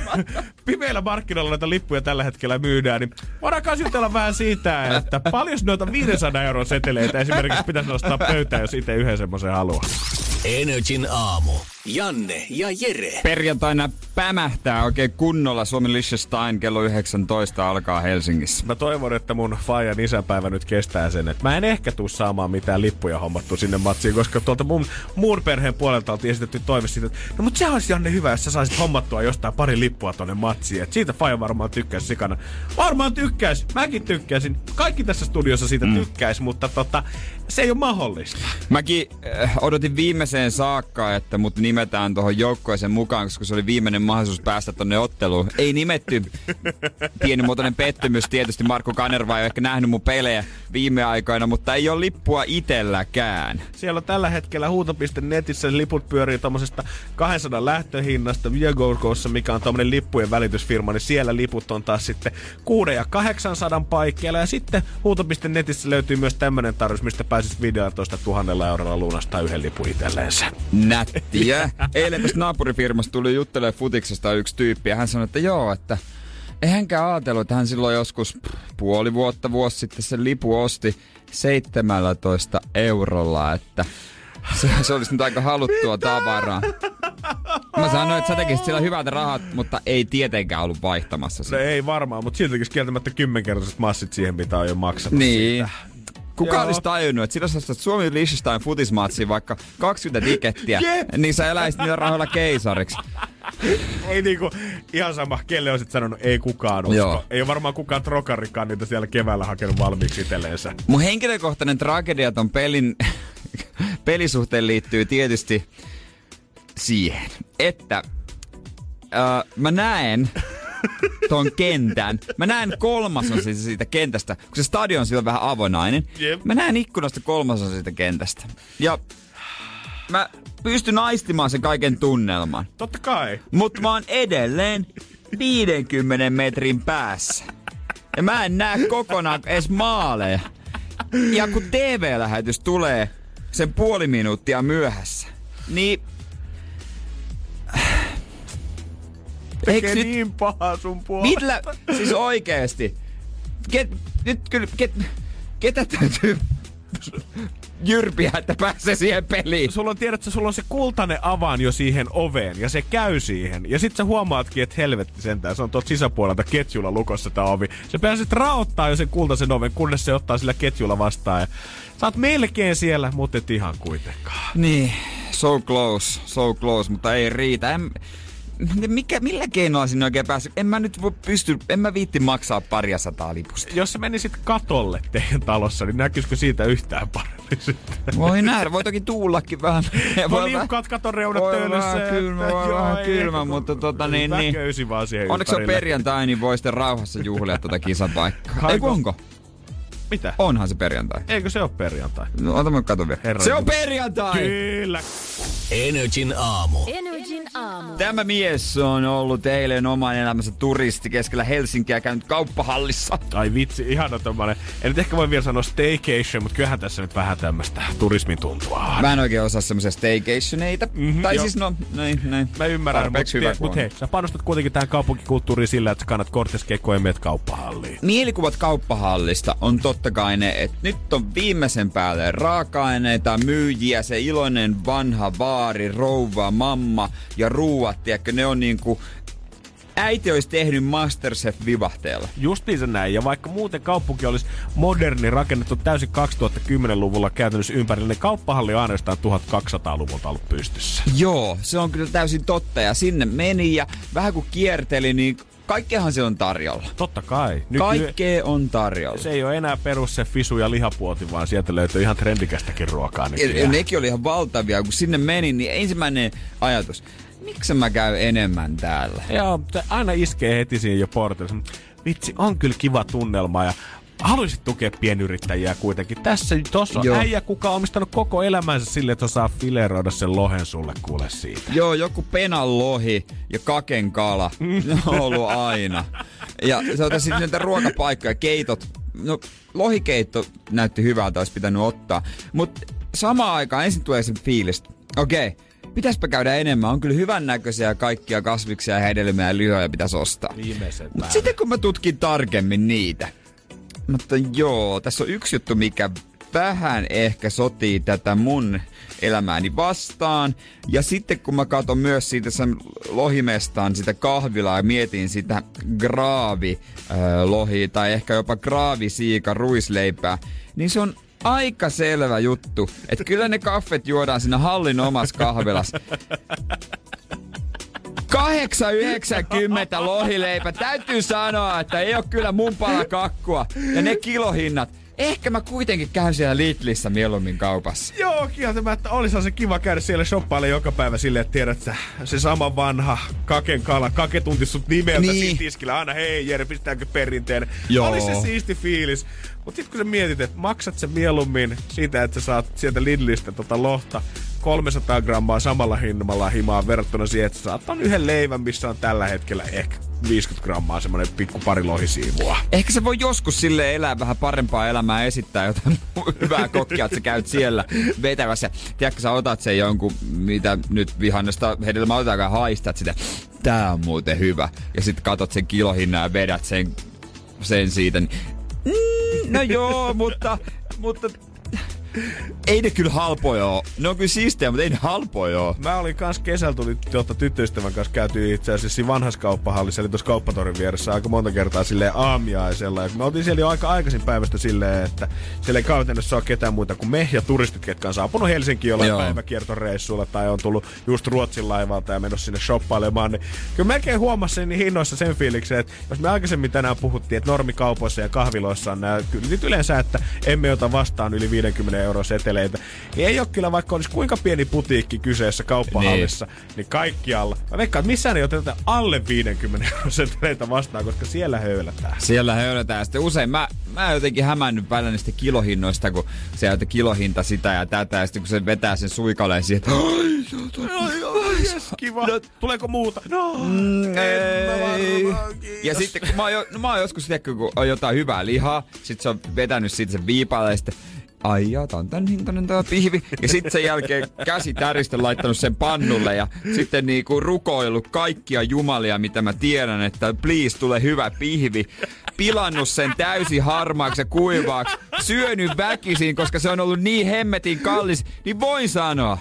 pimeillä markkinoilla näitä lippuja tällä hetkellä myydään, niin voidaan myös jutella vähän siitä, että paljon noita 500 euron seteleitä esimerkiksi pitäisi nostaa pöytään, jos itse yhden semmoisen haluaa. Energin aamu. Janne ja Jere. Perjantaina pämähtää oikein kunnolla Suomen Liechtenstein kello 19 alkaa Helsingissä. Mä toivon, että mun Fajan isäpäivä nyt kestää sen, että mä en ehkä tuu saamaan mitään lippuja hommattu sinne matsiin, koska tuolta mun, muun perheen puolelta oltiin esitetty toive siitä, että no mut se olisi Janne hyvä, jos sä saisit hommattua jostain pari lippua tonne matsiin. Et siitä Faja varmaan tykkäisi sikana. Varmaan tykkäisi, mäkin tykkäsin. Kaikki tässä studiossa siitä mm. tykkäisi, mutta tota, se ei ole mahdollista. Mäkin äh, odotin viimeiseen saakka, että mut nimetään tuohon joukkoisen mukaan, koska se oli viimeinen mahdollisuus päästä tonne otteluun. Ei nimetty. Pienimuotoinen pettymys tietysti. Markku Kanerva ei ole ehkä nähnyt mun pelejä viime aikoina, mutta ei ole lippua itelläkään. Siellä on tällä hetkellä huuto.netissä liput pyörii tuommoisesta 200 lähtöhinnasta Viagogossa, mikä on tuommoinen lippujen välitysfirma, niin siellä liput on taas sitten 6 ja 800 paikkeilla. Ja sitten huuto.netissä löytyy myös tämmöinen tarjous, mistä pääsis 15 000 eurolla lunastaa yhden lipun itselleensä. Nättiä. Eilen tästä naapurifirmasta tuli juttelemaan futiksesta yksi tyyppi ja hän sanoi, että joo, että ei hänkään ajatellut, että hän silloin joskus puoli vuotta, vuosi sitten sen lipu osti 17 eurolla, että se, se olisi nyt aika haluttua tavaraa. Mä sanoin, että sä tekisit sillä hyvät rahat, mutta ei tietenkään ollut vaihtamassa No sitä. ei varmaan, mutta siltikin kieltämättä kymmenkertaiset massit siihen, mitä on jo maksanut Niin. siitä. Kuka olisi tajunnut, että silloin sä Suomi Liechtenstein futismatsiin vaikka 20 tikettiä, *laughs* Jep. niin sä eläisit niillä rahoilla keisariksi. Ei niinku, ihan sama, kelle olisit sanonut, ei kukaan usko. Joo. Ei ole varmaan kukaan trokarikaan niitä siellä keväällä hakenut valmiiksi itselleensä. Mun henkilökohtainen tragedia ton pelin *laughs* pelisuhteen liittyy tietysti siihen, että äh, mä näen ton kentän. Mä näen kolmasosan siitä, siitä kentästä, kun se stadion on vähän avonainen. Jep. Mä näen ikkunasta kolmasosan siitä kentästä. Ja mä pystyn aistimaan sen kaiken tunnelman. Totta kai. Mutta mä oon edelleen 50 metrin päässä. Ja mä en näe kokonaan edes maaleja. Ja kun TV-lähetys tulee sen puoli minuuttia myöhässä, niin... Tekee nyt, niin pahaa sun puolesta. millä, siis oikeesti, ket, nyt kyllä, ket, ketä täytyy jyrpiä, että pääsee siihen peliin? Sulla on, tiedätkö, sulla on se kultainen avaan jo siihen oveen ja se käy siihen. Ja sit sä huomaatkin, että helvetti sentään, se on tuolta sisäpuolelta ketjulla lukossa tää ovi. Se pääset raottaa jo sen kultaisen oven, kunnes se ottaa sillä ketjulla vastaan. Ja sä oot melkein siellä, mutta et ihan kuitenkaan. Niin, so close, so close, mutta ei riitä. En, mikä, millä keinoilla sinne oikein päässyt? En mä nyt voi pysty, en mä viitti maksaa paria sataa lipusta. Jos sä menisit katolle teidän talossa, niin näkyisikö siitä yhtään paremmin sitten? Voi nähdä, voi toki tuullakin vähän. Voi liukkaat katon reunat voi töölössä. vähän kylmä, voi vähän kylmä, mutta tota niin, niin. Vaan siihen Onneksi on ympärille. perjantai, niin voi sitten rauhassa juhlia tuota kisapaikkaa. Haiko- Ei kun onko? Mitä? Onhan se perjantai. Eikö se ole perjantai? No, ota mä katon vielä. Herran se on perjantai! Kyllä. Energin aamu. Energin aamu. Tämä mies on ollut eilen oman elämänsä turisti keskellä Helsinkiä käynyt kauppahallissa. Ai vitsi, ihana tommonen. En nyt ehkä voi vielä sanoa staycation, mutta kyllähän tässä nyt vähän tämmöstä turismin tuntua. Mä en oikein osaa semmoisia staycationeita. Mhm, tai joo. siis no, näin, näin. Mä ymmärrän, mutta Tarpeeksi hyvä, mut, kun mut on. hei, sä panostat kuitenkin tähän kaupunkikulttuuriin sillä, että sä kannat korteskekkoja ja meet kauppahalliin. Mielikuvat kauppahallista on totta kai ne, että nyt on viimeisen päälle raaka-aineita, myyjiä, se iloinen vanha vaari, rouva, mamma ja ruuat, tiedätkö, ne on niinku... Äiti olisi tehnyt Masterchef-vivahteella. Justiinsa näin, ja vaikka muuten kaupunki olisi moderni, rakennettu täysin 2010-luvulla käytännössä ympärillä, niin kauppahalli on ainoastaan 1200-luvulta ollut pystyssä. Joo, se on kyllä täysin totta ja sinne meni ja vähän kun kierteli, niin kaikkeahan se on tarjolla. Totta kai. Nyt Kaikkea on tarjolla. se ei ole enää perus se fisu ja lihapuoti, vaan sieltä löytyy ihan trendikästäkin ruokaa Ja, nekin oli ihan valtavia, kun sinne menin, niin ensimmäinen ajatus, miksi mä käyn enemmän täällä? Joo, aina iskee heti siinä jo portilla. Vitsi, on kyllä kiva tunnelma ja haluaisit tukea pienyrittäjiä kuitenkin. Tässä tossa on Joo. äijä, kuka on omistanut koko elämänsä sille, että osaa fileroida sen lohen sulle kuule siitä. Joo, joku penan lohi ja kaken kala. Ne on ollut aina. Ja se on sitten näitä ruokapaikkoja, keitot. No, lohikeitto näytti hyvältä, olisi pitänyt ottaa. Mutta samaan aikaan ensin tulee se fiilis. Okei, okay, pitäispä käydä enemmän. On kyllä hyvännäköisiä kaikkia kasviksia ja hedelmiä ja lihoja pitäisi ostaa. Mutta sitten kun mä tutkin tarkemmin niitä, mutta joo, tässä on yksi juttu, mikä vähän ehkä sotii tätä mun elämääni vastaan. Ja sitten kun mä katson myös siitä sen lohimestaan sitä kahvilaa ja mietin sitä graavi äh, lohi tai ehkä jopa graavisiika ruisleipää, niin se on aika selvä juttu, että kyllä ne kaffet juodaan siinä hallin omassa kahvilassa. *laughs* 8,90 lohileipä. Täytyy sanoa, että ei ole kyllä mun pala kakkua. Ja ne kilohinnat. Ehkä mä kuitenkin käyn siellä Lidlissä mieluummin kaupassa. Joo, kieltämättä. Olisi se kiva käydä siellä shoppailla joka päivä silleen, että tiedät sä, se sama vanha kaken kala, kake tunti sut nimeltä niin. siinä tiskillä. Aina hei Jere, pistääkö perinteen. Joo. Oli se siisti fiilis. Mutta sitten kun sä mietit, että maksat sä mieluummin siitä, että sä saat sieltä Lidlistä tota lohta 300 grammaa samalla hinnalla himaa verrattuna siihen, että saat yhden leivän, missä on tällä hetkellä ehkä 50 grammaa semmonen pikku pari lohisiivua. Ehkä se voi joskus sille elää vähän parempaa elämää esittää jotain *laughs* hyvää kokkia, että sä käyt siellä vetävässä. Tiedätkö, sä otat sen jonkun, mitä nyt vihannesta hedelmä otetaankaan haistat sitä. Tää on muuten hyvä. Ja sitten katot sen kilohinnan ja vedät sen, sen siitä. Niin, mm, no joo, mutta, mutta ei ne kyllä halpoja oo. Ne on kyllä siistejä, mutta ei ne halpoja oo. Mä olin kans kesällä tuli jotta tyttöystävän kanssa käyty itse asiassa vanhassa kauppahallissa, eli tuossa kauppatorin vieressä aika monta kertaa silleen aamiaisella. Ja me oltiin siellä jo aika aikaisin päivästä silleen, että siellä ei käytännössä ole ketään muuta kuin me ja turistit, ketkä on saapunut Helsinkiin jollain päiväkiertoreissulla tai on tullut just Ruotsin laivalta ja menossa sinne shoppailemaan. Niin kyllä melkein huomasin niin hinnoissa sen fiiliksen, että jos me aikaisemmin tänään puhuttiin, että normikaupoissa ja kahviloissa on nämä, kyllä yleensä, että emme ota vastaan yli 50 euroa seteleitä. Niin ei ole kyllä, vaikka olisi kuinka pieni putiikki kyseessä kauppahallissa, niin, niin kaikkialla. Mä veikkaan, että missään ei oteta alle 50 euroa seteleitä vastaan, koska siellä höylätään. Siellä höylätään. Sitten usein mä, mä jotenkin hämännyt välillä niistä kilohinnoista, kun se on kilohinta sitä ja tätä, ja sitten kun se vetää sen suikaleen siihen, että kiva. No, Tuleeko muuta? No, mm, ei. Ja sitten kun mä oon, jo, no, mä oon joskus, tiedätkö, kun on jotain hyvää lihaa, sit se on vetänyt siitä sen viipalle, ja sitten ai ja tää on tän hintainen tää pihvi. Ja sitten sen jälkeen käsi täristä laittanut sen pannulle ja sitten niinku rukoillut kaikkia jumalia, mitä mä tiedän, että please tule hyvä pihvi. Pilannut sen täysin harmaaksi ja kuivaaksi. Syönyt väkisin, koska se on ollut niin hemmetin kallis. Niin voin sanoa,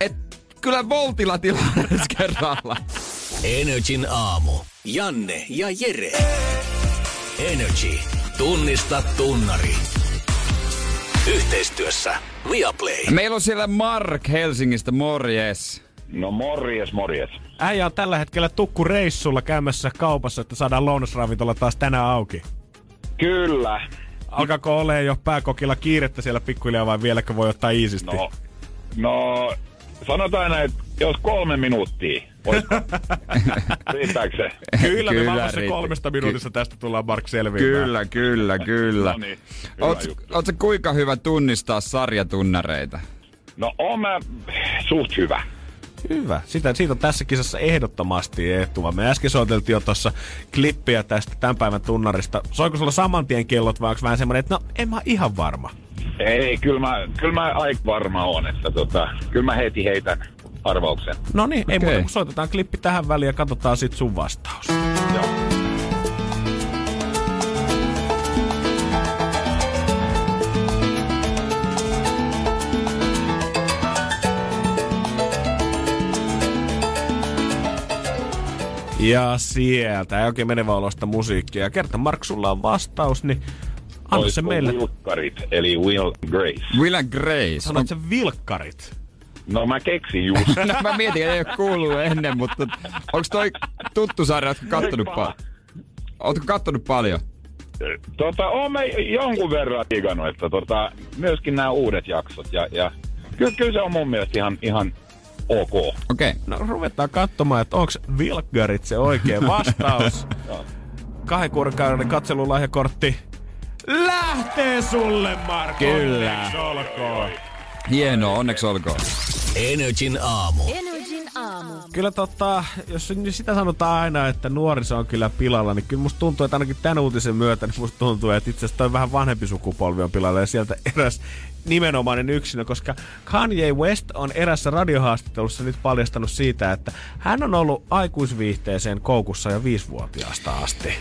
että kyllä voltilla tilanne kerralla. Energin aamu. Janne ja Jere. Energy. Tunnista tunnari. Yhteistyössä Viaplay. Meillä on siellä Mark Helsingistä, morjes. No morjes, morjes. Äijä on tällä hetkellä tukku reissulla käymässä kaupassa, että saadaan lounasravintola taas tänään auki. Kyllä. Alkaako ole jo pääkokilla kiirettä siellä pikkuhiljaa vai vieläkö voi ottaa iisisti? No, no sanotaan näin, että jos kolme minuuttia. *laughs* Riittääkö se? Kyllä, kyllä me se kolmesta minuutista tästä tullaan Mark selviämään. Kyllä, kyllä, kyllä. no niin, Oletko kuinka hyvä tunnistaa sarjatunnareita? No oon mä suht hyvä. Hyvä. Sitä, siitä on tässä kisassa ehdottomasti etua. Me äsken soiteltiin jo tuossa klippiä tästä tämän päivän tunnarista. Soiko sulla saman tien kellot vai onko vähän semmoinen, että no en mä ihan varma? Ei, kyllä mä, kyllä mä aika varma on, että tota, kyllä mä heti heitän arvauksen. No niin, okay. ei muuta kuin soitetaan klippi tähän väliin ja katsotaan sit sun vastaus. Joo. Ja sieltä ei oikein menevä olosta musiikkia. Kerta Mark, sulla on vastaus, niin anna se meille. Vilkkarit, eli Will Grace. Will Grace. Sanoit se vilkkarit? No mä keksin just. *laughs* no mä mietin, että ei ole kuullut ennen, mutta onko toi tuttu sarja, ootko kattonut paljon? Ootko kattonut paljon? Tota, oon mä jonkun verran digannut, että tota, myöskin nämä uudet jaksot. Ja, ja kyllä, kyllä, se on mun mielestä ihan, ihan ok. Okei. Okay. No ruvetaan katsomaan, että onko Vilkgarit se oikea vastaus. *laughs* Kahden kuukauden katselulahjakortti lähtee sulle, Marko. Kyllä. olkoon. Hienoa, onneksi olkoon. Energin aamu. Energin aamu. Kyllä tota, jos sitä sanotaan aina, että nuoriso on kyllä pilalla, niin kyllä musta tuntuu, että ainakin tämän uutisen myötä, niin musta tuntuu, että itse asiassa toi vähän vanhempi sukupolvi on pilalla ja sieltä eräs nimenomainen yksilö, koska Kanye West on erässä radiohaastattelussa nyt paljastanut siitä, että hän on ollut aikuisviihteeseen koukussa jo viisivuotiaasta asti.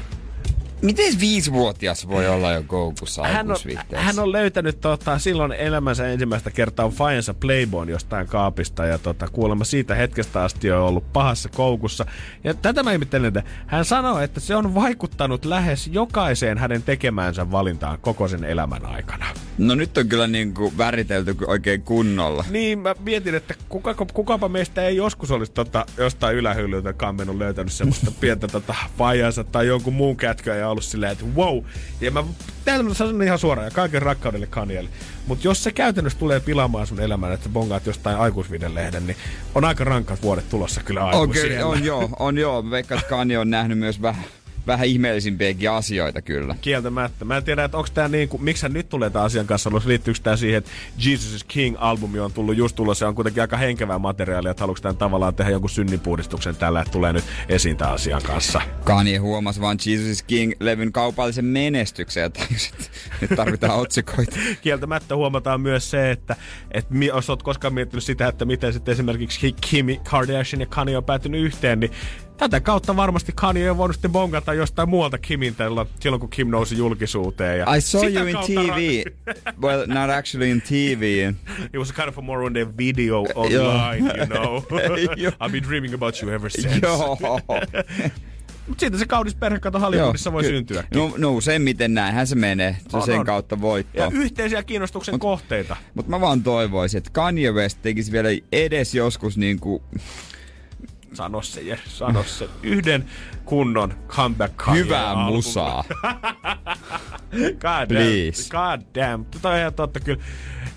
Miten viisivuotias voi olla jo koukussa hän on, hän on löytänyt tota, silloin elämänsä ensimmäistä kertaa Fajansa Playboyn jostain kaapista ja tota, kuulemma siitä hetkestä asti on ollut pahassa koukussa. Ja tätä mä ihmettelen, että hän sanoo, että se on vaikuttanut lähes jokaiseen hänen tekemäänsä valintaan koko sen elämän aikana. No nyt on kyllä niinku väritelty oikein kunnolla. Niin, mä mietin, että kuka, kukapa meistä ei joskus olisi tota, jostain ylähyllyltä kammennut löytänyt semmoista *laughs* pientä tota, Fajansa tai jonkun muun kätköä ja ollut silleen, että wow. Ja mä täytyy sanon ihan suoraan ja kaiken rakkaudelle Kanielle. Mutta jos se käytännössä tulee pilaamaan sun elämän, että bongaat jostain aikuisviden lehden, niin on aika rankat vuodet tulossa kyllä aikuisille. Okay, on joo, on joo. Veikkaan, että Kanye on nähnyt myös vähän vähän ihmeellisimpiäkin asioita kyllä. Kieltämättä. Mä en tiedä, että onko tämä niin kuin, miksi hän nyt tulee tämän asian kanssa ollut, liittyykö tämä siihen, että Jesus is King-albumi on tullut just tullut, se on kuitenkin aika henkevää materiaalia, että haluatko tämän tavallaan tehdä jonkun synninpuhdistuksen tällä, että tulee nyt esiin tämän asian kanssa. Kanye huomasi vaan Jesus is King-levyn kaupallisen menestyksen ja että *laughs* nyt tarvitaan otsikoita. *laughs* Kieltämättä huomataan myös se, että, että jos olet koskaan miettinyt sitä, että miten sitten esimerkiksi Kim Kardashian ja Kanye on päätynyt yhteen, niin tätä kautta varmasti Kanye on voinut sitten bongata jostain muualta Kimin tällä, silloin, kun Kim nousi julkisuuteen. Ja I saw you in TV. *laughs* well, not actually in TV. It was kind of a more on the video *laughs* online, you know. *laughs* I've been dreaming about you ever since. Joo. Mutta siitä se kaunis perhekato Hollywoodissa Joo, voi ky- syntyä. No, no useimmiten näinhän se menee. Se on sen on. kautta voittaa. Ja yhteisiä kiinnostuksen mut, kohteita. Mutta mä vaan toivoisin, että Kanye West tekisi vielä edes joskus niinku Sano se, Jer, sano se. Yhden kunnon comeback Hyvää musaa. God Please. damn. God damn. Tota on ihan totta kyllä.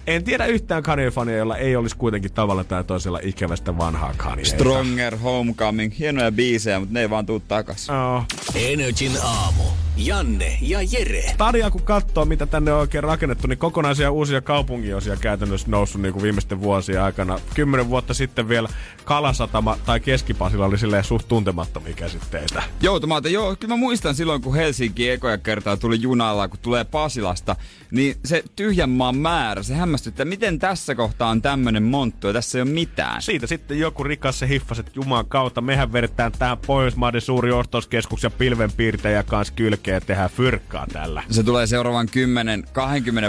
En tiedä yhtään Kanye-fania, jolla ei olisi kuitenkin tavalla tai toisella ikävästä vanhaa Kanye. Stronger, Homecoming, hienoja biisejä, mutta ne ei vaan tuu takas. Oh. Energin aamu. Janne ja Jere. Stadia kun katsoo, mitä tänne on oikein rakennettu, niin kokonaisia uusia kaupunginosia käytännössä noussut niin kuin viimeisten vuosien aikana. Kymmenen vuotta sitten vielä Kalasatama tai Keskipasilla oli silleen suht tuntemattomia käsitteitä. Joutumaata, joo. Kyllä mä muistan silloin, kun Helsinki ekoja kertaa tuli junalla, kun tulee Pasilasta, niin se tyhjän maan määrä, se hämmästyttää, miten tässä kohtaa on tämmönen monttu ja tässä ei ole mitään. Siitä sitten joku rikas se hiffas, että Jumalan kautta mehän vedetään tähän Pohjoismaiden suuri ostoskeskus ja pilvenpiirtejä kanssa kylkeen ja tehdään fyrkkaa tällä. Se tulee seuraavan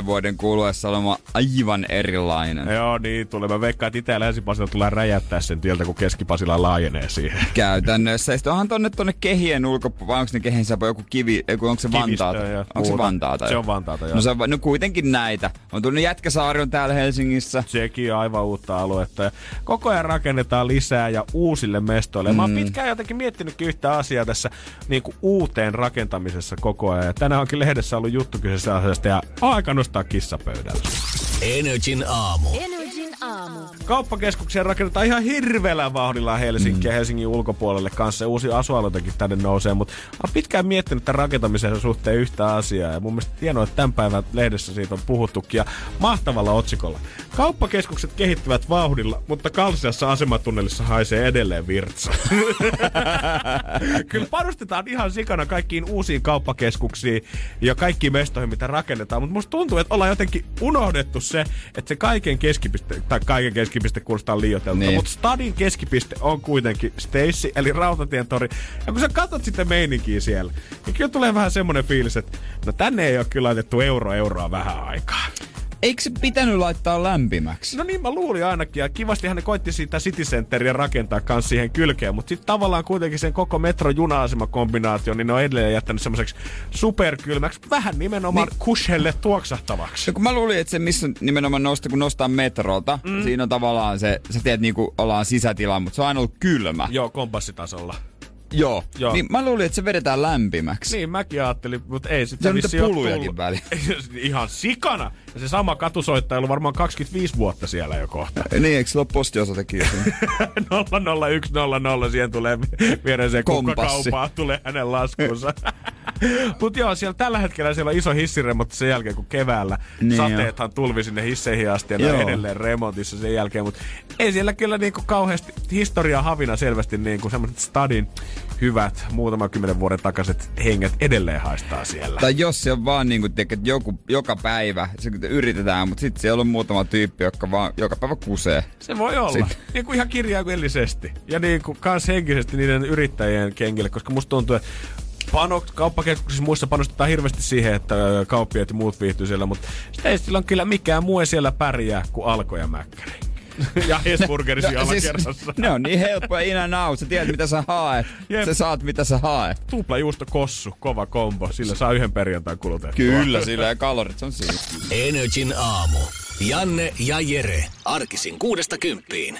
10-20 vuoden kuluessa olemaan aivan erilainen. Joo, niin tulee. Mä veikkaan, että Itä- ja länsi tulee räjäyttää sen tieltä, kun Keskipasila laajenee siihen. Käytännössä. Ja sitten onhan tonne tonne kehien ulkopuolelle, vai onko ne kehien joku kivi, onko se Vantaata? Onko se Vantaata? Se on Vantaata, joo. No, se on, no kuitenkin näitä. On tullut Jätkäsaari on täällä Helsingissä. Sekin on aivan uutta aluetta. Ja koko ajan rakennetaan lisää ja uusille mestoille. Mm. Mä oon mm. pitkään jotenkin miettinytkin yhtä asiaa tässä niin kuin uuteen rakentamisessa koko ajan. Ja tänään onkin lehdessä ollut juttu kyseessä asiasta ja aika nostaa kissa pöydällä. Energin aamu. Energin aamu. Kauppakeskuksia rakennetaan ihan hirveällä vauhdilla Helsinkiä mm. Helsingin ulkopuolelle kanssa. Ja uusia asualueitakin tänne nousee, mutta olen pitkään miettinyt tämän rakentamisen suhteen yhtä asiaa. Ja mun mielestä hienoa, että tämän päivän lehdessä siitä on puhuttukin. Ja mahtavalla otsikolla. Kauppakeskukset kehittyvät vauhdilla, mutta Kalsiassa asematunnelissa haisee edelleen virtsa. *laughs* Kyllä panostetaan ihan sikana kaikkiin uusiin kauppakeskuksiin ja kaikkiin mestoihin, mitä rakennetaan. Mutta musta tuntuu, että ollaan jotenkin unohdettu se, että se kaiken keskipiste, tai kaiken keskipiste kuulostaa liioitelta, niin. mutta stadin keskipiste on kuitenkin Stacy, eli Rautatien tori. Ja kun sä katsot sitten meininkiä siellä, niin kyllä tulee vähän semmoinen fiilis, että no tänne ei ole kyllä laitettu euro euroa vähän aikaa. Eikö se pitänyt laittaa lämpimäksi? No niin mä luulin ainakin. Ja kivasti hän koitti siitä City Centeria rakentaa kans siihen kylkeen. Mutta sitten tavallaan kuitenkin sen koko metro juna kombinaatio, niin ne on edelleen jättänyt semmoiseksi superkylmäksi. Vähän nimenomaan niin. kushelle tuoksahtavaksi. Ja kun mä luulin, että se missä nimenomaan nosti, kun nostaa metrolta, mm. siinä on tavallaan se, sä tiedät niinku ollaan sisätila, mutta se on aina ollut kylmä. Joo, kompassitasolla. Joo. Joo. Niin mä luulin, että se vedetään lämpimäksi. Niin, mäkin ajattelin, mutta ei sitä Se on pulujakin väliin. *laughs* Ihan sikana. Se sama katusoittaja on varmaan 25 vuotta siellä jo kohta. niin, eikö sillä ole postiosoitekin jo 00100, *laughs* siihen tulee viereiseen kukkakaupaan, tulee hänen laskunsa. *laughs* Mutta joo, siellä tällä hetkellä siellä on iso hissiremontti sen jälkeen, kun keväällä niin sateethan jo. tulvi sinne hisseihin asti ja ne edelleen remontissa sen jälkeen. Mutta ei siellä kyllä niinku kauheasti historiaa havina selvästi niinku semmoiset stadin hyvät muutaman kymmenen vuoden takaiset henget edelleen haistaa siellä. Tai jos se on vaan niinku, että joku, joka päivä, se yritetään, mutta sitten siellä on muutama tyyppi, joka vaan joka päivä kusee. Se voi olla. Sitten. *laughs* Niin kuin ihan kirjaimellisesti. Ja niin kuin kans henkisesti niiden yrittäjien kengille, koska musta tuntuu, että pano, kauppakeskuksissa muissa panostetaan hirveästi siihen, että kauppiaat ja muut viihtyy siellä, mutta sitä ei silloin kyllä mikään muu ei siellä pärjää kuin alko ja mäkkäri. *laughs* ja Hesburgerisi No, siis, alakerrassa. ne on niin helppoja in and out. Sä tiedät, mitä sä haet. Jep. Sä saat, mitä sä haet. Tupla juusto kossu, kova kombo. Sillä saa yhden perjantain kulutettua. Kyllä, sillä ja kalorit on siinä. Energin aamu. Janne ja Jere. Arkisin kuudesta kymppiin.